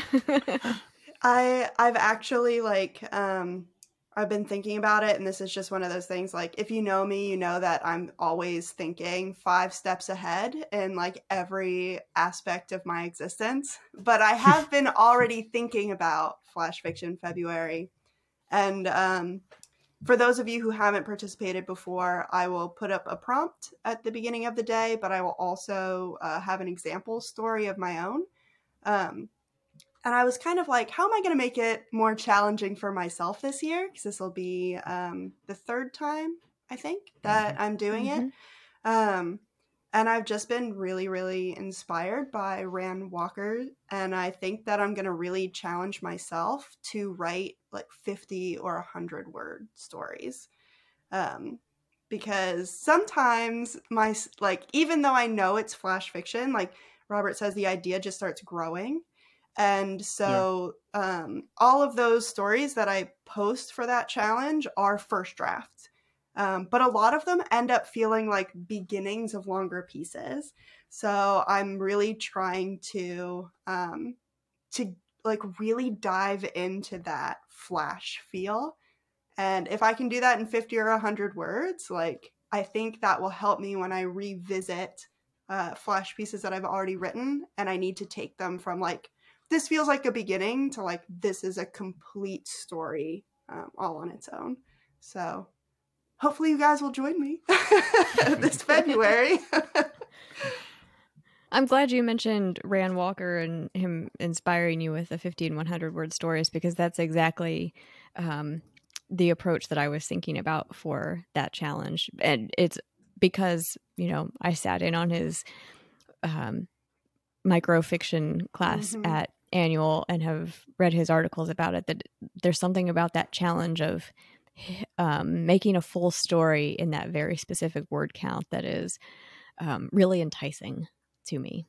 I I've actually like um I've been thinking about it and this is just one of those things like if you know me, you know that I'm always thinking 5 steps ahead in like every aspect of my existence. But I have been already thinking about Flash Fiction February. And um for those of you who haven't participated before, I will put up a prompt at the beginning of the day, but I will also uh, have an example story of my own. Um, and I was kind of like, how am I going to make it more challenging for myself this year? Because this will be um, the third time, I think, that I'm doing it. Um, and I've just been really, really inspired by Rand Walker. And I think that I'm going to really challenge myself to write like 50 or 100 word stories. Um, because sometimes my, like, even though I know it's flash fiction, like Robert says, the idea just starts growing. And so um, all of those stories that I post for that challenge are first drafts. Um, but a lot of them end up feeling like beginnings of longer pieces. So I'm really trying to um, to like really dive into that flash feel. And if I can do that in 50 or 100 words, like I think that will help me when I revisit uh, flash pieces that I've already written and I need to take them from like this feels like a beginning to like this is a complete story um, all on its own. So hopefully you guys will join me this February.
I'm glad you mentioned Rand Walker and him inspiring you with the 50 and 100 word stories because that's exactly um, the approach that I was thinking about for that challenge. And it's because, you know, I sat in on his um, microfiction class
Mhm.
at annual and have read his articles about it that there's something about that challenge of um, making a full story in that very specific word count that is um, really enticing to me.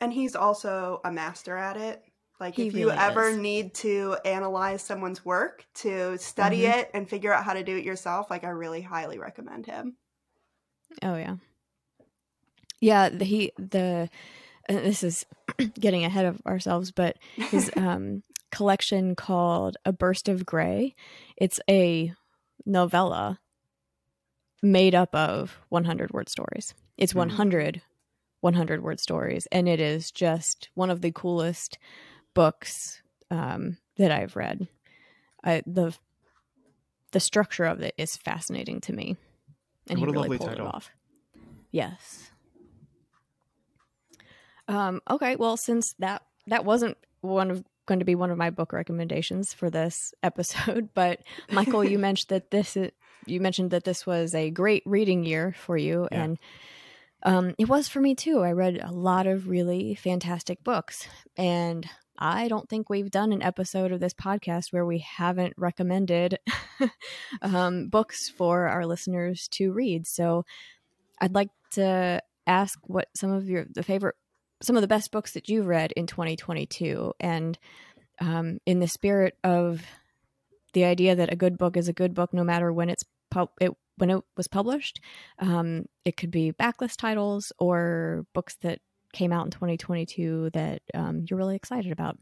and he's also a master at it. Like
He
if you
really
ever
is.
need to analyze someone's work, to study
Mhm.
it and figure out how to do it yourself, like I really highly recommend him.
Oh yeah, yeah. The, he the this is getting ahead of ourselves, but his um, collection called A Burst of Gray. It's a novella made up of 100 word stories. It's
Mhm.
100 100 word stories, and it is just one of the coolest books um, that I've read. I, the the structure of it is fascinating to me, and
What
he
a
really
lovely
pulled
title.
it off. Yes. Um, okay, well, since that that wasn't one of going to be one of my book recommendations for this episode, but Michael, you mentioned that this is, you mentioned that this was a great reading year for you,
Yeah.
and um, it was for me too. I read a lot of really fantastic books, and I don't think we've done an episode of this podcast where we haven't recommended um, books for our listeners to read. So, I'd like to ask what some of your the favorite, some of the best books that you've read in 2022, and um, in the spirit of the idea that a good book is a good book no matter when it's pub- it when it was published. Um, it could be backlist titles or books that came out in 2022 that um, you're really excited about.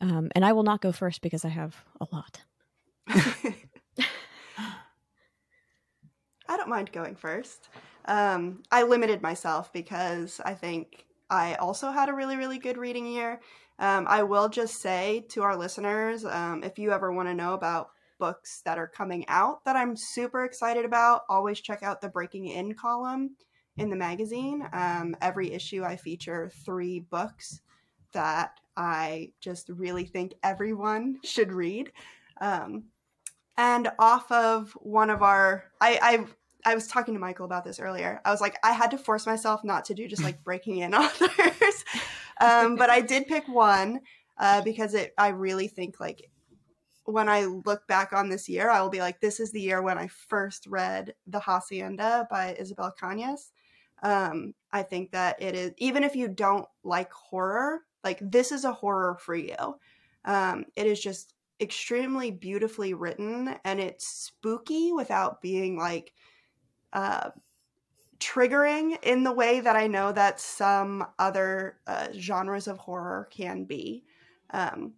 Um, and I will not go first because I have a lot.
I don't mind going first. Um, I limited myself because I think I also had a really, really good reading year. Um, I will just say to our listeners um, if you ever want to know about books that are coming out that I'm super excited about, always check out the Breaking In column in the magazine. Um, every issue, I feature three books that I just really think everyone should read. Um, and off of one of our, I, I I was talking to Michael about this earlier. I was like, I had to force myself not to do just like breaking in authors, um, but I did pick one uh, because it. I really think like when I look back on this year, I will be like, this is the year when I first read The Hacienda by Isabel Cañas. Um, I think that it is even if you don't like horror, like this is a horror for you. Um, it is just extremely beautifully written and it's spooky without being like uh, triggering in the way that I know that some other uh, genres of horror can be. Um,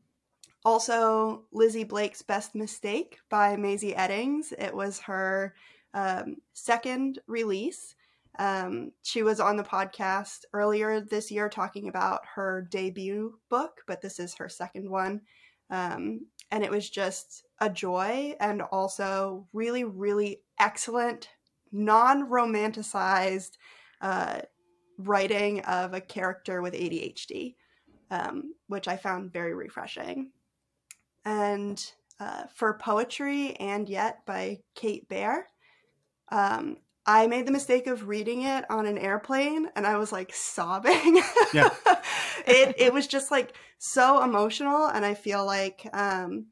also, Lizzie Blake's Best Mistake by Mazey Eddings. It was her um, second release. Um, she was on the podcast earlier this year talking about her debut book, but this is her second one. Um, and it was just a joy and also really, really excellent, non romanticized uh, writing of a character with ADHD, um, which I found very refreshing. And uh, for poetry, and yet by Kate Baer. Um, I made the mistake of reading it on an airplane and I was like sobbing.
Yeah.
it it was just like so emotional and I feel like um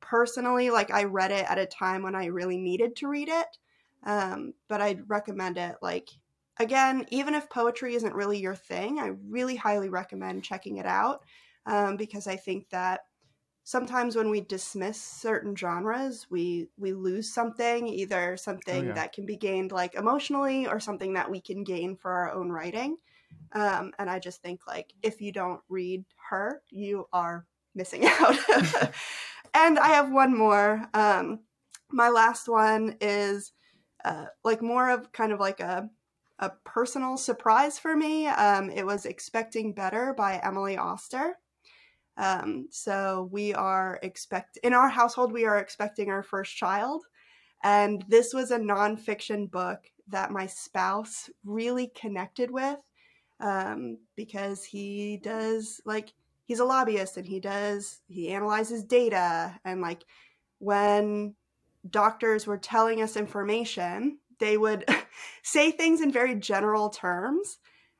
personally like I read it at a time when I really needed to read it. Um but I'd recommend it like again, even if poetry isn't really your thing, I really highly recommend checking it out um because I think that sometimes when we dismiss certain genres we we lose something either something
Oh, yeah.
that can be gained like emotionally or something that we can gain for our own writing. Um, and i just think like if you don't read her you are missing out. And i have one more. Um, my last one is uh, like more of kind of like a a personal surprise for me. Um, it was expecting better by emily oster um, so we are expect in our household we are expecting our first child, and this was a nonfiction book that my spouse really connected with um, because he does like he's a lobbyist and he does he analyzes data. And like when doctors were telling us information they would say things in very general terms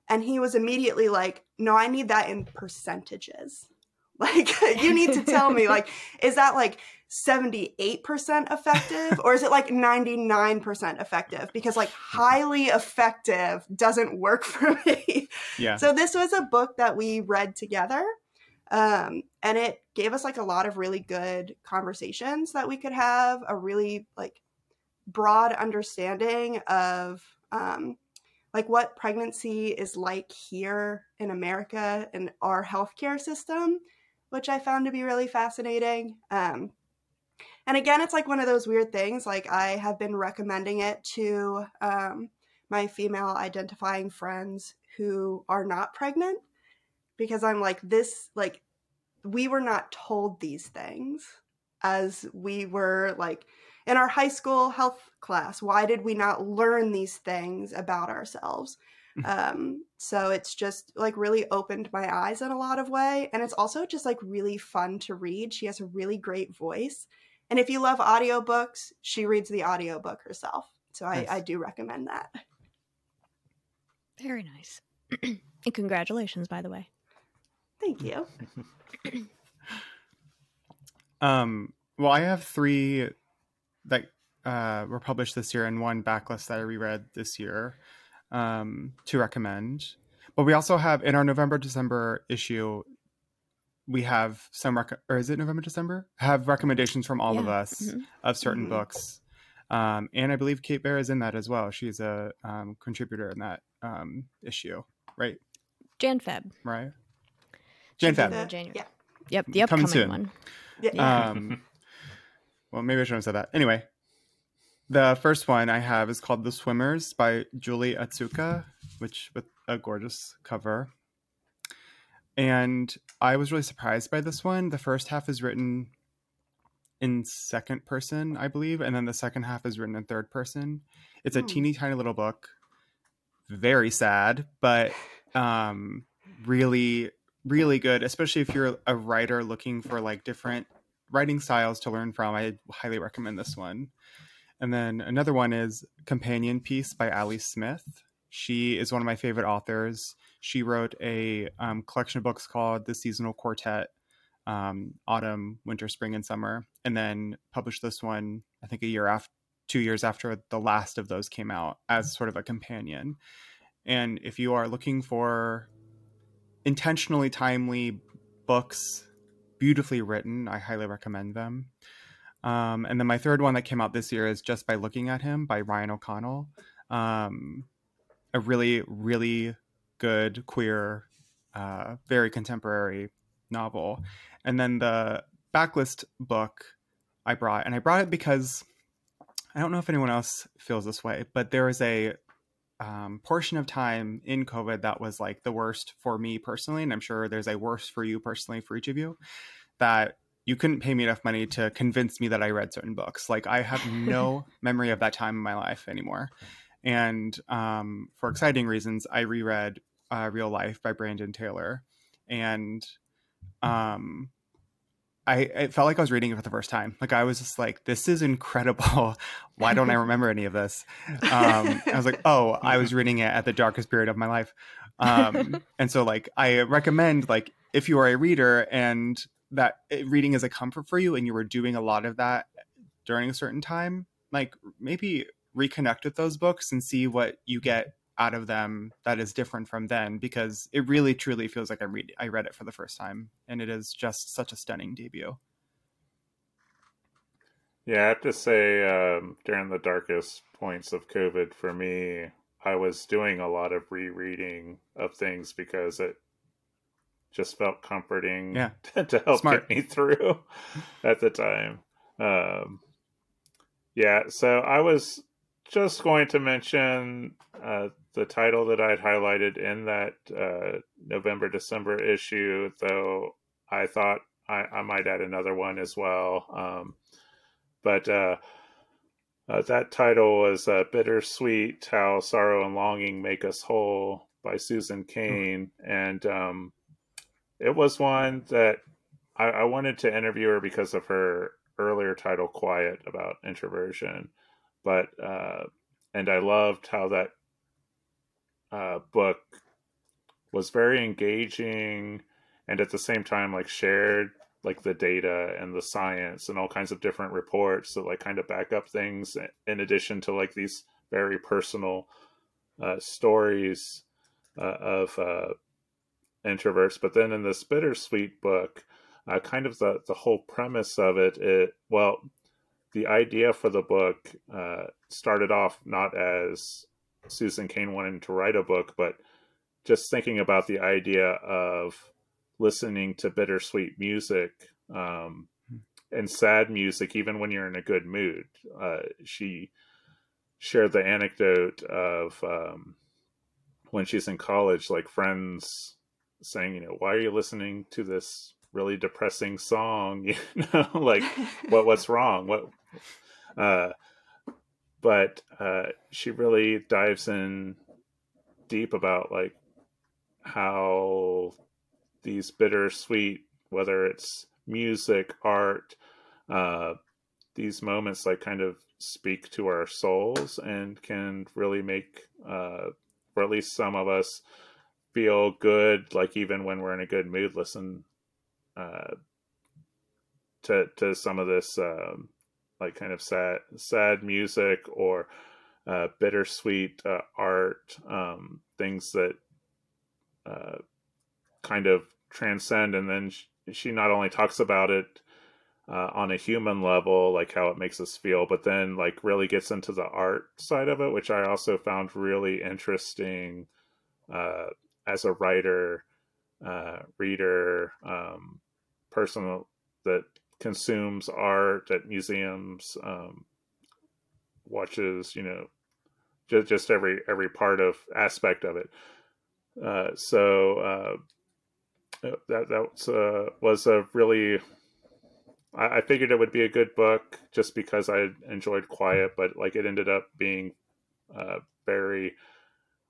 and he was immediately like no i need that in percentages. Like you need to tell me like is that like 78% effective or is it like 99% effective? Because like highly effective doesn't work for me.
Yeah.
so this was a book that we read together um, and it gave us like a lot of really good conversations that we could have a really like broad understanding of um, like what pregnancy is like here in america and our healthcare system which i found to be really fascinating um, and again it's like one of those weird things like i have been recommending it to um, my female identifying friends who are not pregnant because I'm like, this, like, we were not told these things as we were like in our high school health class. Why did we not learn these things about ourselves? um, so it's just like really opened my eyes in a lot of way. And it's also just like really fun to read. She has a really great voice. And if you love audiobooks, she reads the audiobook herself. So I, I do recommend that.
Very nice. and congratulations, by the way.
Thank you.
Um, well, I have three that uh, were published this year and one backlist that I reread this year um, to recommend. But we also have in our November December issue, we have some rec- or is it November December? Have recommendations from all of
Yeah.
us
Mhm.
of certain
Mhm.
books. Um, and I believe Kate Baer is in that as well. She's a um, contributor in that um, issue, right?
Jan Feb.
Right? Jan
Should
Feb.
the
Uh,
January.
yeah.
Yep, the
Coming
upcoming
soon.
one.
Yeah.
Yeah.
Um, well, maybe I shouldn't have said that. Anyway, the first one I have is called "The Swimmers" by Julie Otsuka, which with a gorgeous cover. And I was really surprised by this one. The first half is written in second person, I believe, and then the second half is written in third person. It's a
Hmm.
teeny tiny little book, very sad, but um, really, really good. Especially if you're a writer looking for like different writing styles to learn from. I highly recommend this one. And then another one is Companion Piece by Ali Smith. She is one of my favorite authors. She wrote a um, collection of books called The Seasonal Quartet, um, Autumn, Winter, Spring, and Summer, and then published this one, I think, a year after, two years after the last of those came out as sort of a companion. And if you are looking for intentionally timely books, beautifully written, I highly recommend them. Um, and then my third one that came out this year is Just by Looking at Him by Ryan O'Connell. Um, a really really good queer, uh, very contemporary novel. And then the backlist book I brought, and I brought it because I don't know if anyone else feels this way, but there is a um, portion of time in COVID that was like the worst for me personally, and I'm sure there's a worse for you personally for each of you. That you couldn't pay me enough money to convince me that I read certain books. Like I have no memory of that time in my life anymore. And um, for exciting reasons, I reread uh, Real Life by Brandon Taylor, and um, I it felt like I was reading it for the first time. Like I was just like, "This is incredible. Why don't I remember any of this?" Um, I was like, "Oh, I was reading it at the darkest period of my life," um, and so like I recommend like if you are a reader and that eh, reading is a comfort for you, and you were doing a lot of that during a certain time, like maybe reconnect with those books and see what you get out of them that is different from then because it really truly feels like I read I read it for the first time and it is just such a stunning debut.
Yeah, I have to say um, during the darkest points of COVID for me, I was doing a lot of rereading of things because it just felt comforting
yeah.
to, help
Smart.
get me through at the time. Um, yeah, so I was just going to mention uh, the title that I'd highlighted in that uh, November December issue, though I thought I, I, might add another one as well. Um, but uh, uh that title was uh, Bittersweet How Sorrow and Longing Make Us Whole by Susan Cain. Mm-hmm. And um, it was one that I, I wanted to interview her because of her earlier title, Quiet, about introversion but uh, and I loved how that uh, book was very engaging and at the same time like shared like the data and the science and all kinds of different reports that like kind of back up things in addition to like these very personal uh, stories uh, of uh, introverts. But then in this bittersweet book uh, kind of the, the whole premise of it it well the idea for the book uh, started off not as Susan Cain wanting to write a book, but just thinking about the idea of listening to bittersweet music um, and sad music, even when you're in a good mood. Uh, she shared the anecdote of um, when she's in college, like friends saying, you know, why are you listening to this really depressing song? You know, like what what's wrong? What uh, but uh, she really dives in deep about like how these bittersweet, whether it's music, art, uh, these moments like kind of speak to our souls and can really make, uh, or at least some of us, feel good. Like even when we're in a good mood, listen uh, to to some of this um, like kind of sad sad music or uh, bittersweet uh, art, um, things that uh, kind of transcend. And then she, she, not only talks about it uh, on a human level, like how it makes us feel, but then like really gets into the art side of it, which I also found really interesting uh, as a writer, uh, reader, um, person that consumes art at museums, um, watches, you know, just, just every every part of aspect of it. Uh, so uh, uh that that uh, was a really I, I, figured it would be a good book just because I enjoyed Quiet, but like it ended up being uh, very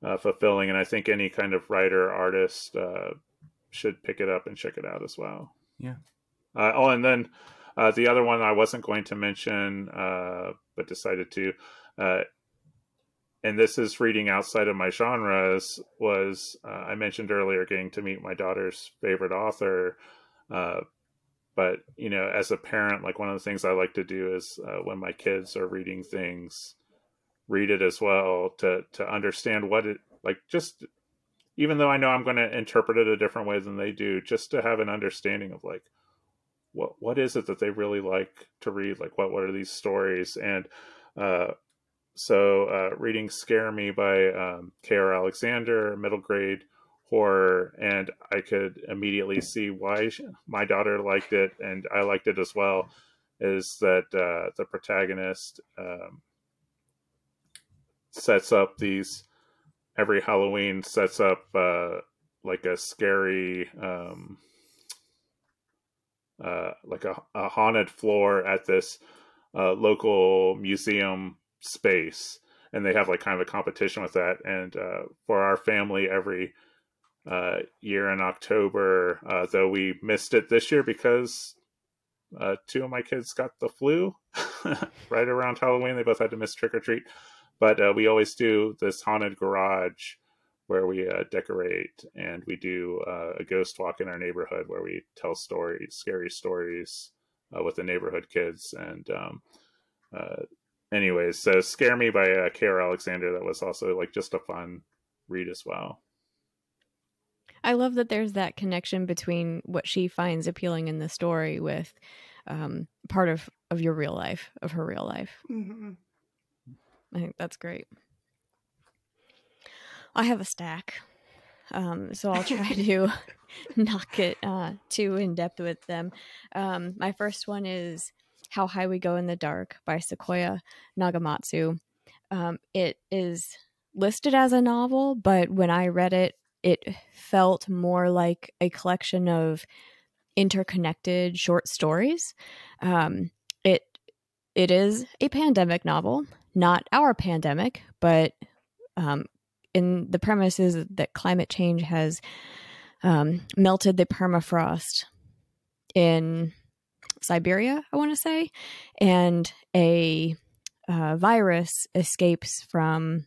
uh, fulfilling, and I think any kind of writer artist should pick it up and check it out as well.
Yeah.
Uh, oh, and then uh, the other one I wasn't going to mention, uh, but decided to, uh, and this is reading outside of my genres, was uh, I mentioned earlier getting to meet my daughter's favorite author. Uh, but, you know, as a parent, like one of the things I like to do is when my kids are reading things, read it as well to, to understand what it, like just even though I know I'm going to interpret it a different way than they do, just to have an understanding of like, what what is it that they really like to read? Like what what are these stories? And uh, so uh, reading Scare Me by um, K.R. Alexander, middle grade horror, and I could immediately see why my daughter liked it and I liked it as well. Is that uh, the protagonist um, sets up these every Halloween sets up uh, like a scary um, uh, like a, a, haunted floor at this uh, local museum space. And they have like kind of a competition with that. And uh, for our family every uh, year in october uh, though we missed it this year because two of my kids got the flu right around halloween they both had to miss trick-or-treat but uh, we always do this haunted garage where we uh, decorate and we do a ghost walk in our neighborhood where we tell stories scary stories with the neighborhood kids and um, uh, anyways, so "Scare Me" by uh, K.R. Alexander. That was also like just a fun read as well.
I love that there's that connection between what she finds appealing in the story with um, part of of your real life, of her real life. Mm-hmm. I think that's great. I have a stack, um, so I'll try to not get uh, too in depth with them. Um, my first one is how High We Go in the Dark by Sequoia Nagamatsu. Um, it is listed as a novel, but when I read it, it felt more like a collection of interconnected short stories. Um, it it is a pandemic novel, not our pandemic, but um, in the premise is that climate change has um, melted the permafrost in Siberia, I want to say, and a uh, virus escapes from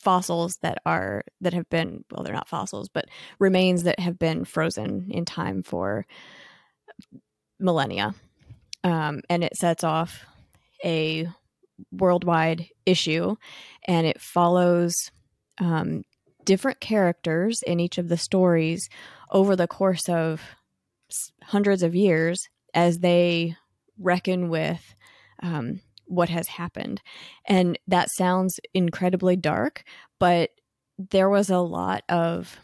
fossils that are that have been well they're not fossils but remains that have been frozen in time for millennia. Um, and it sets off a worldwide issue and it follows um, different characters in each of the stories over the course of hundreds of years as they reckon with um, what has happened. And that sounds incredibly dark, but there was a lot of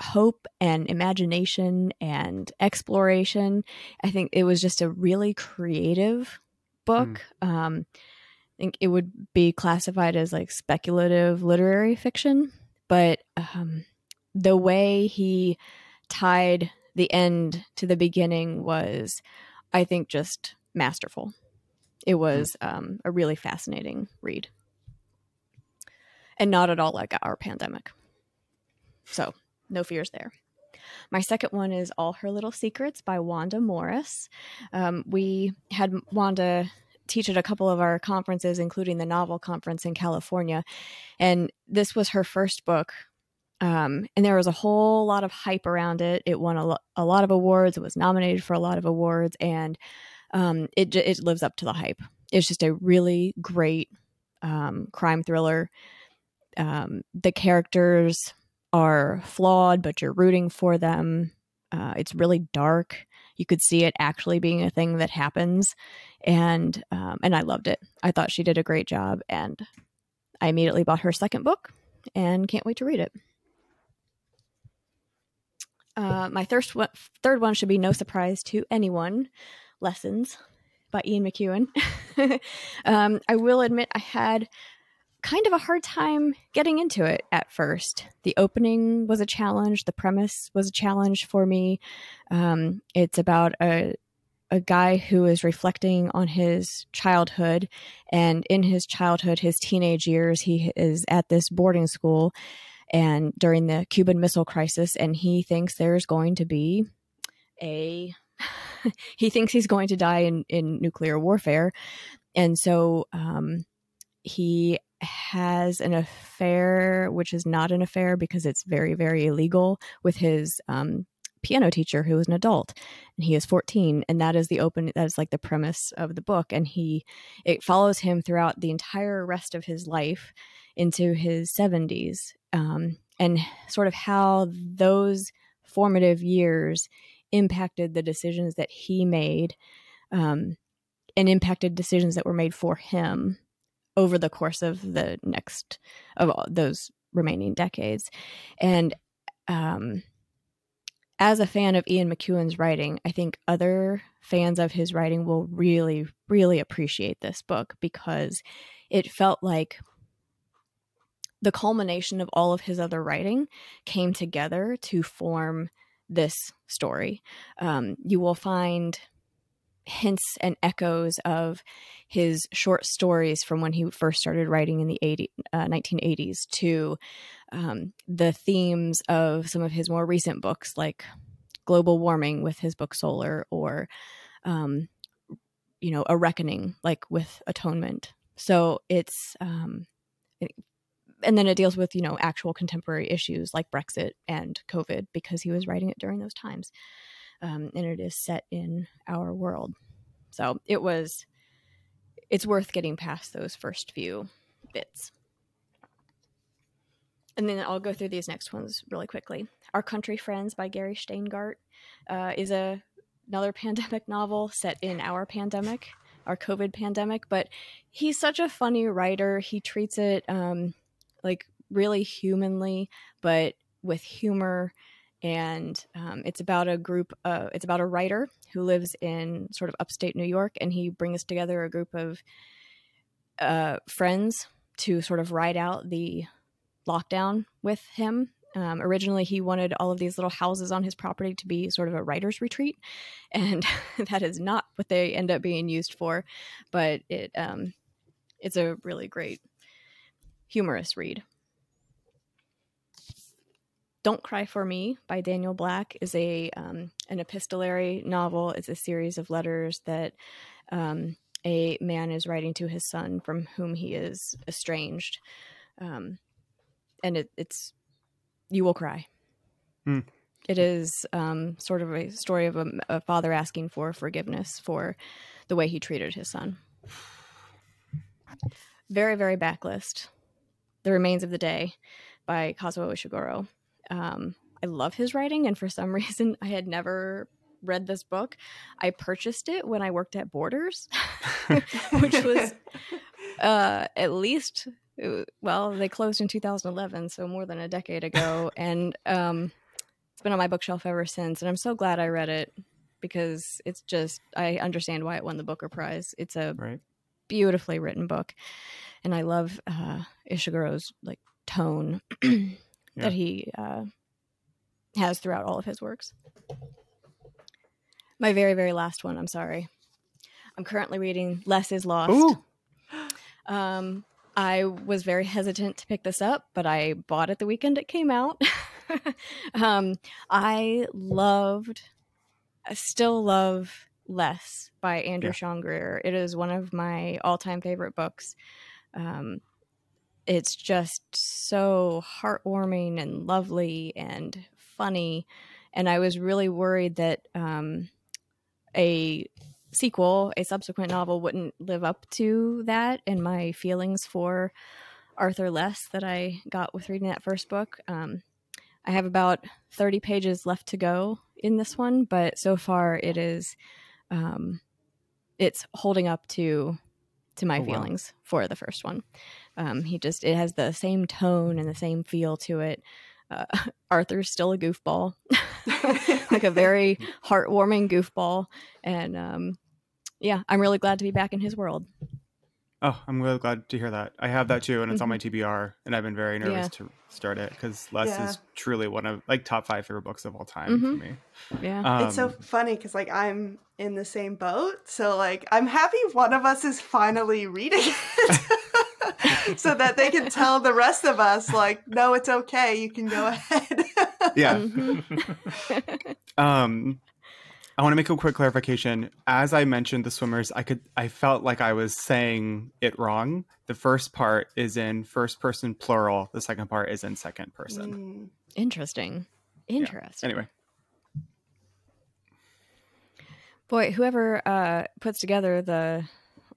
hope and imagination and exploration. I think it was just a really creative book. Mm. Um, think it would be classified as like speculative literary fiction, but um, the way he tied the end to the beginning was, I think, just masterful. It hmm. was um, a really fascinating read. And not at all like our pandemic. So, no fears there. My second one is All Her Little Secrets by Wanda Morris. Um, we had Wanda teach at a couple of our conferences, including the novel conference in California. And this was her first book um, and there was a whole lot of hype around it. It won a, lo- a lot of awards. It was nominated for a lot of awards, and um, it it lives up to the hype. It's just a really great um, crime thriller. Um, the characters are flawed, but you're rooting for them. Uh, it's really dark. You could see it actually being a thing that happens, and um, and I loved it. I thought she did a great job, and I immediately bought her second book, and can't wait to read it. Uh, my third one, third one should be no surprise to anyone. Lessons by Ian McEwan. um, I will admit I had kind of a hard time getting into it at first. The opening was a challenge. The premise was a challenge for me. Um, it's about a a guy who is reflecting on his childhood, and in his childhood, his teenage years, he is at this boarding school and during the Cuban Missile Crisis, and he thinks there's going to be a he thinks he's going to die in, in nuclear warfare, and so um, he has an affair, which is not an affair because it's very very illegal, with his um, piano teacher who is an adult and he is 14 and that is the open that is like the premise of the book and he it follows him throughout the entire rest of his life into his 70s um, and sort of how those formative years impacted the decisions that he made um, and impacted decisions that were made for him over the course of the next of all those remaining decades. And um, as a fan of Ian McEwan's writing, I think other fans of his writing will really, really appreciate this book because it felt like the culmination of all of his other writing came together to form this story. Um, you will find hints and echoes of his short stories from when he first started writing in the 80, uh, 1980s to um, the themes of some of his more recent books, like global warming with his book Solar, or um, you know, a reckoning, like with atonement. So it's um, it, and then it deals with you know actual contemporary issues like Brexit and COVID because he was writing it during those times, um, and it is set in our world. So it was, it's worth getting past those first few bits. And then I'll go through these next ones really quickly. Our Country Friends by Gary Shteyngart uh, is a another pandemic novel set in our pandemic, our COVID pandemic. But he's such a funny writer. He treats it um, like really humanly, but with humor. And um, it's about a group. Uh, it's about a writer who lives in sort of upstate New York, and he brings together a group of uh, friends to sort of ride out the lockdown with him. Um, originally, he wanted all of these little houses on his property to be sort of a writer's retreat, and that is not what they end up being used for. But it um, it's a really great, humorous read. Don't Cry for Me by Daniel Black is a um, an epistolary novel. It's a series of letters that um, a man is writing to his son from whom he is estranged, um, and it, it's you will cry.
Hmm.
It is um, sort of a story of a, a father asking for forgiveness for the way he treated his son. Very, very backlist. The Remains of the Day by Kazuo Ishiguro. Um, I love his writing, and for some reason, I had never read this book. I purchased it when I worked at Borders, which was uh, at least well, they closed in 2011, so more than a decade ago, and um, it's been on my bookshelf ever since. And I'm so glad I read it because it's just I understand why it won the Booker Prize. It's a
Right.
beautifully written book, and I love uh, Ishiguro's like tone
Yeah.
that he uh, has throughout all of his works. My very very last one. I'm sorry. I'm currently reading Less Is Lost.
Ooh.
Um, I was very hesitant to pick this up, but I bought it the weekend it came out. um, I loved, I still love Less by Andrew
Yeah.
Sean Greer. It is one of my all time favorite books. Um, it's just so heartwarming and lovely and funny. And I was really worried that um, a sequel, a subsequent novel, wouldn't live up to that and my feelings for Arthur Less that I got with reading that first book. Um, I have about 30 pages left to go in this one, but so far it is um, it's holding up to to my
Oh, wow.
feelings for the first one. Um, he just it has the same tone and the same feel to it. Uh, Arthur's still a goofball, like a very heartwarming goofball, and um, yeah, I'm really glad to be back in his world.
Oh, I'm really glad to hear that. I have that too, and it's on my TBR, and I've been very nervous
Mm-hmm. Yeah.
to start it because Less
Yeah.
is truly one of like top five favorite books of all time for
Mhm.
me.
Yeah,
Um,
it's so funny because like I'm in the same boat, so like I'm happy one of us is finally reading it, so that they can tell the rest of us like, no, it's okay, you can go ahead.
yeah.
Mhm.
Um, I want to make a quick clarification. As I mentioned the swimmers, I could I felt like I was saying it wrong. The first part is in first person plural. The second part is in second person.
Mm.
interesting, interesting.
Anyway,
Boy, whoever uh, puts together the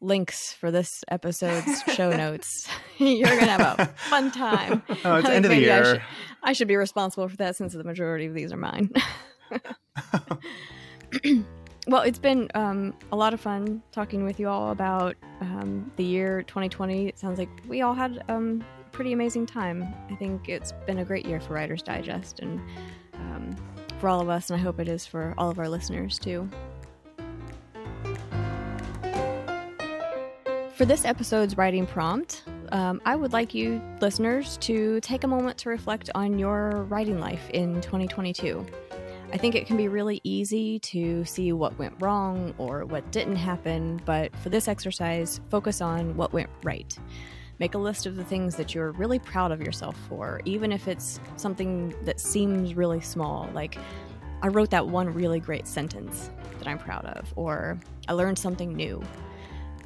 links for this episode's show notes, you're gonna have a fun time.
oh, it's
I
end of the
maybe I
year.
should- I should be responsible for that since the majority of these are mine. well, it's been um, a lot of fun talking with you all about um, the year 2020. It sounds like we all had um, a pretty amazing time. I think it's been a great year for Writers Digest and um, for all of us, and I hope it is for all of our listeners too. For this episode's writing prompt, um, I would like you listeners to take a moment to reflect on your writing life in 2022. I think it can be really easy to see what went wrong or what didn't happen, but for this exercise, focus on what went right. Make a list of the things that you're really proud of yourself for, even if it's something that seems really small, like I wrote that one really great sentence that I'm proud of, or I learned something new.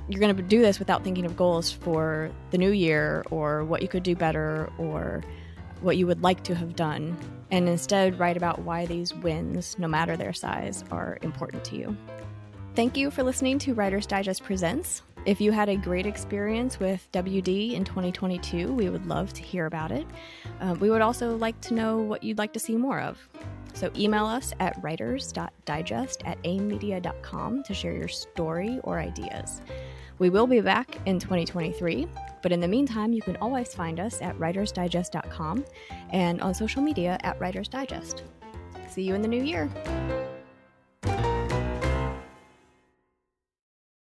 You're going to do this without thinking of goals for the new year or what you could do better or what you would like to have done, and instead write about why these wins, no matter their size, are important to you. Thank you for listening to Writers Digest Presents. If you had a great experience with WD in 2022, we would love to hear about it. Uh, we would also like to know what you'd like to see more of. So email us at writers.digest at aimmedia.com to share your story or ideas. We will be back in 2023, but in the meantime, you can always find us at writersdigest.com and on social media at Writers Digest. See you in the new year.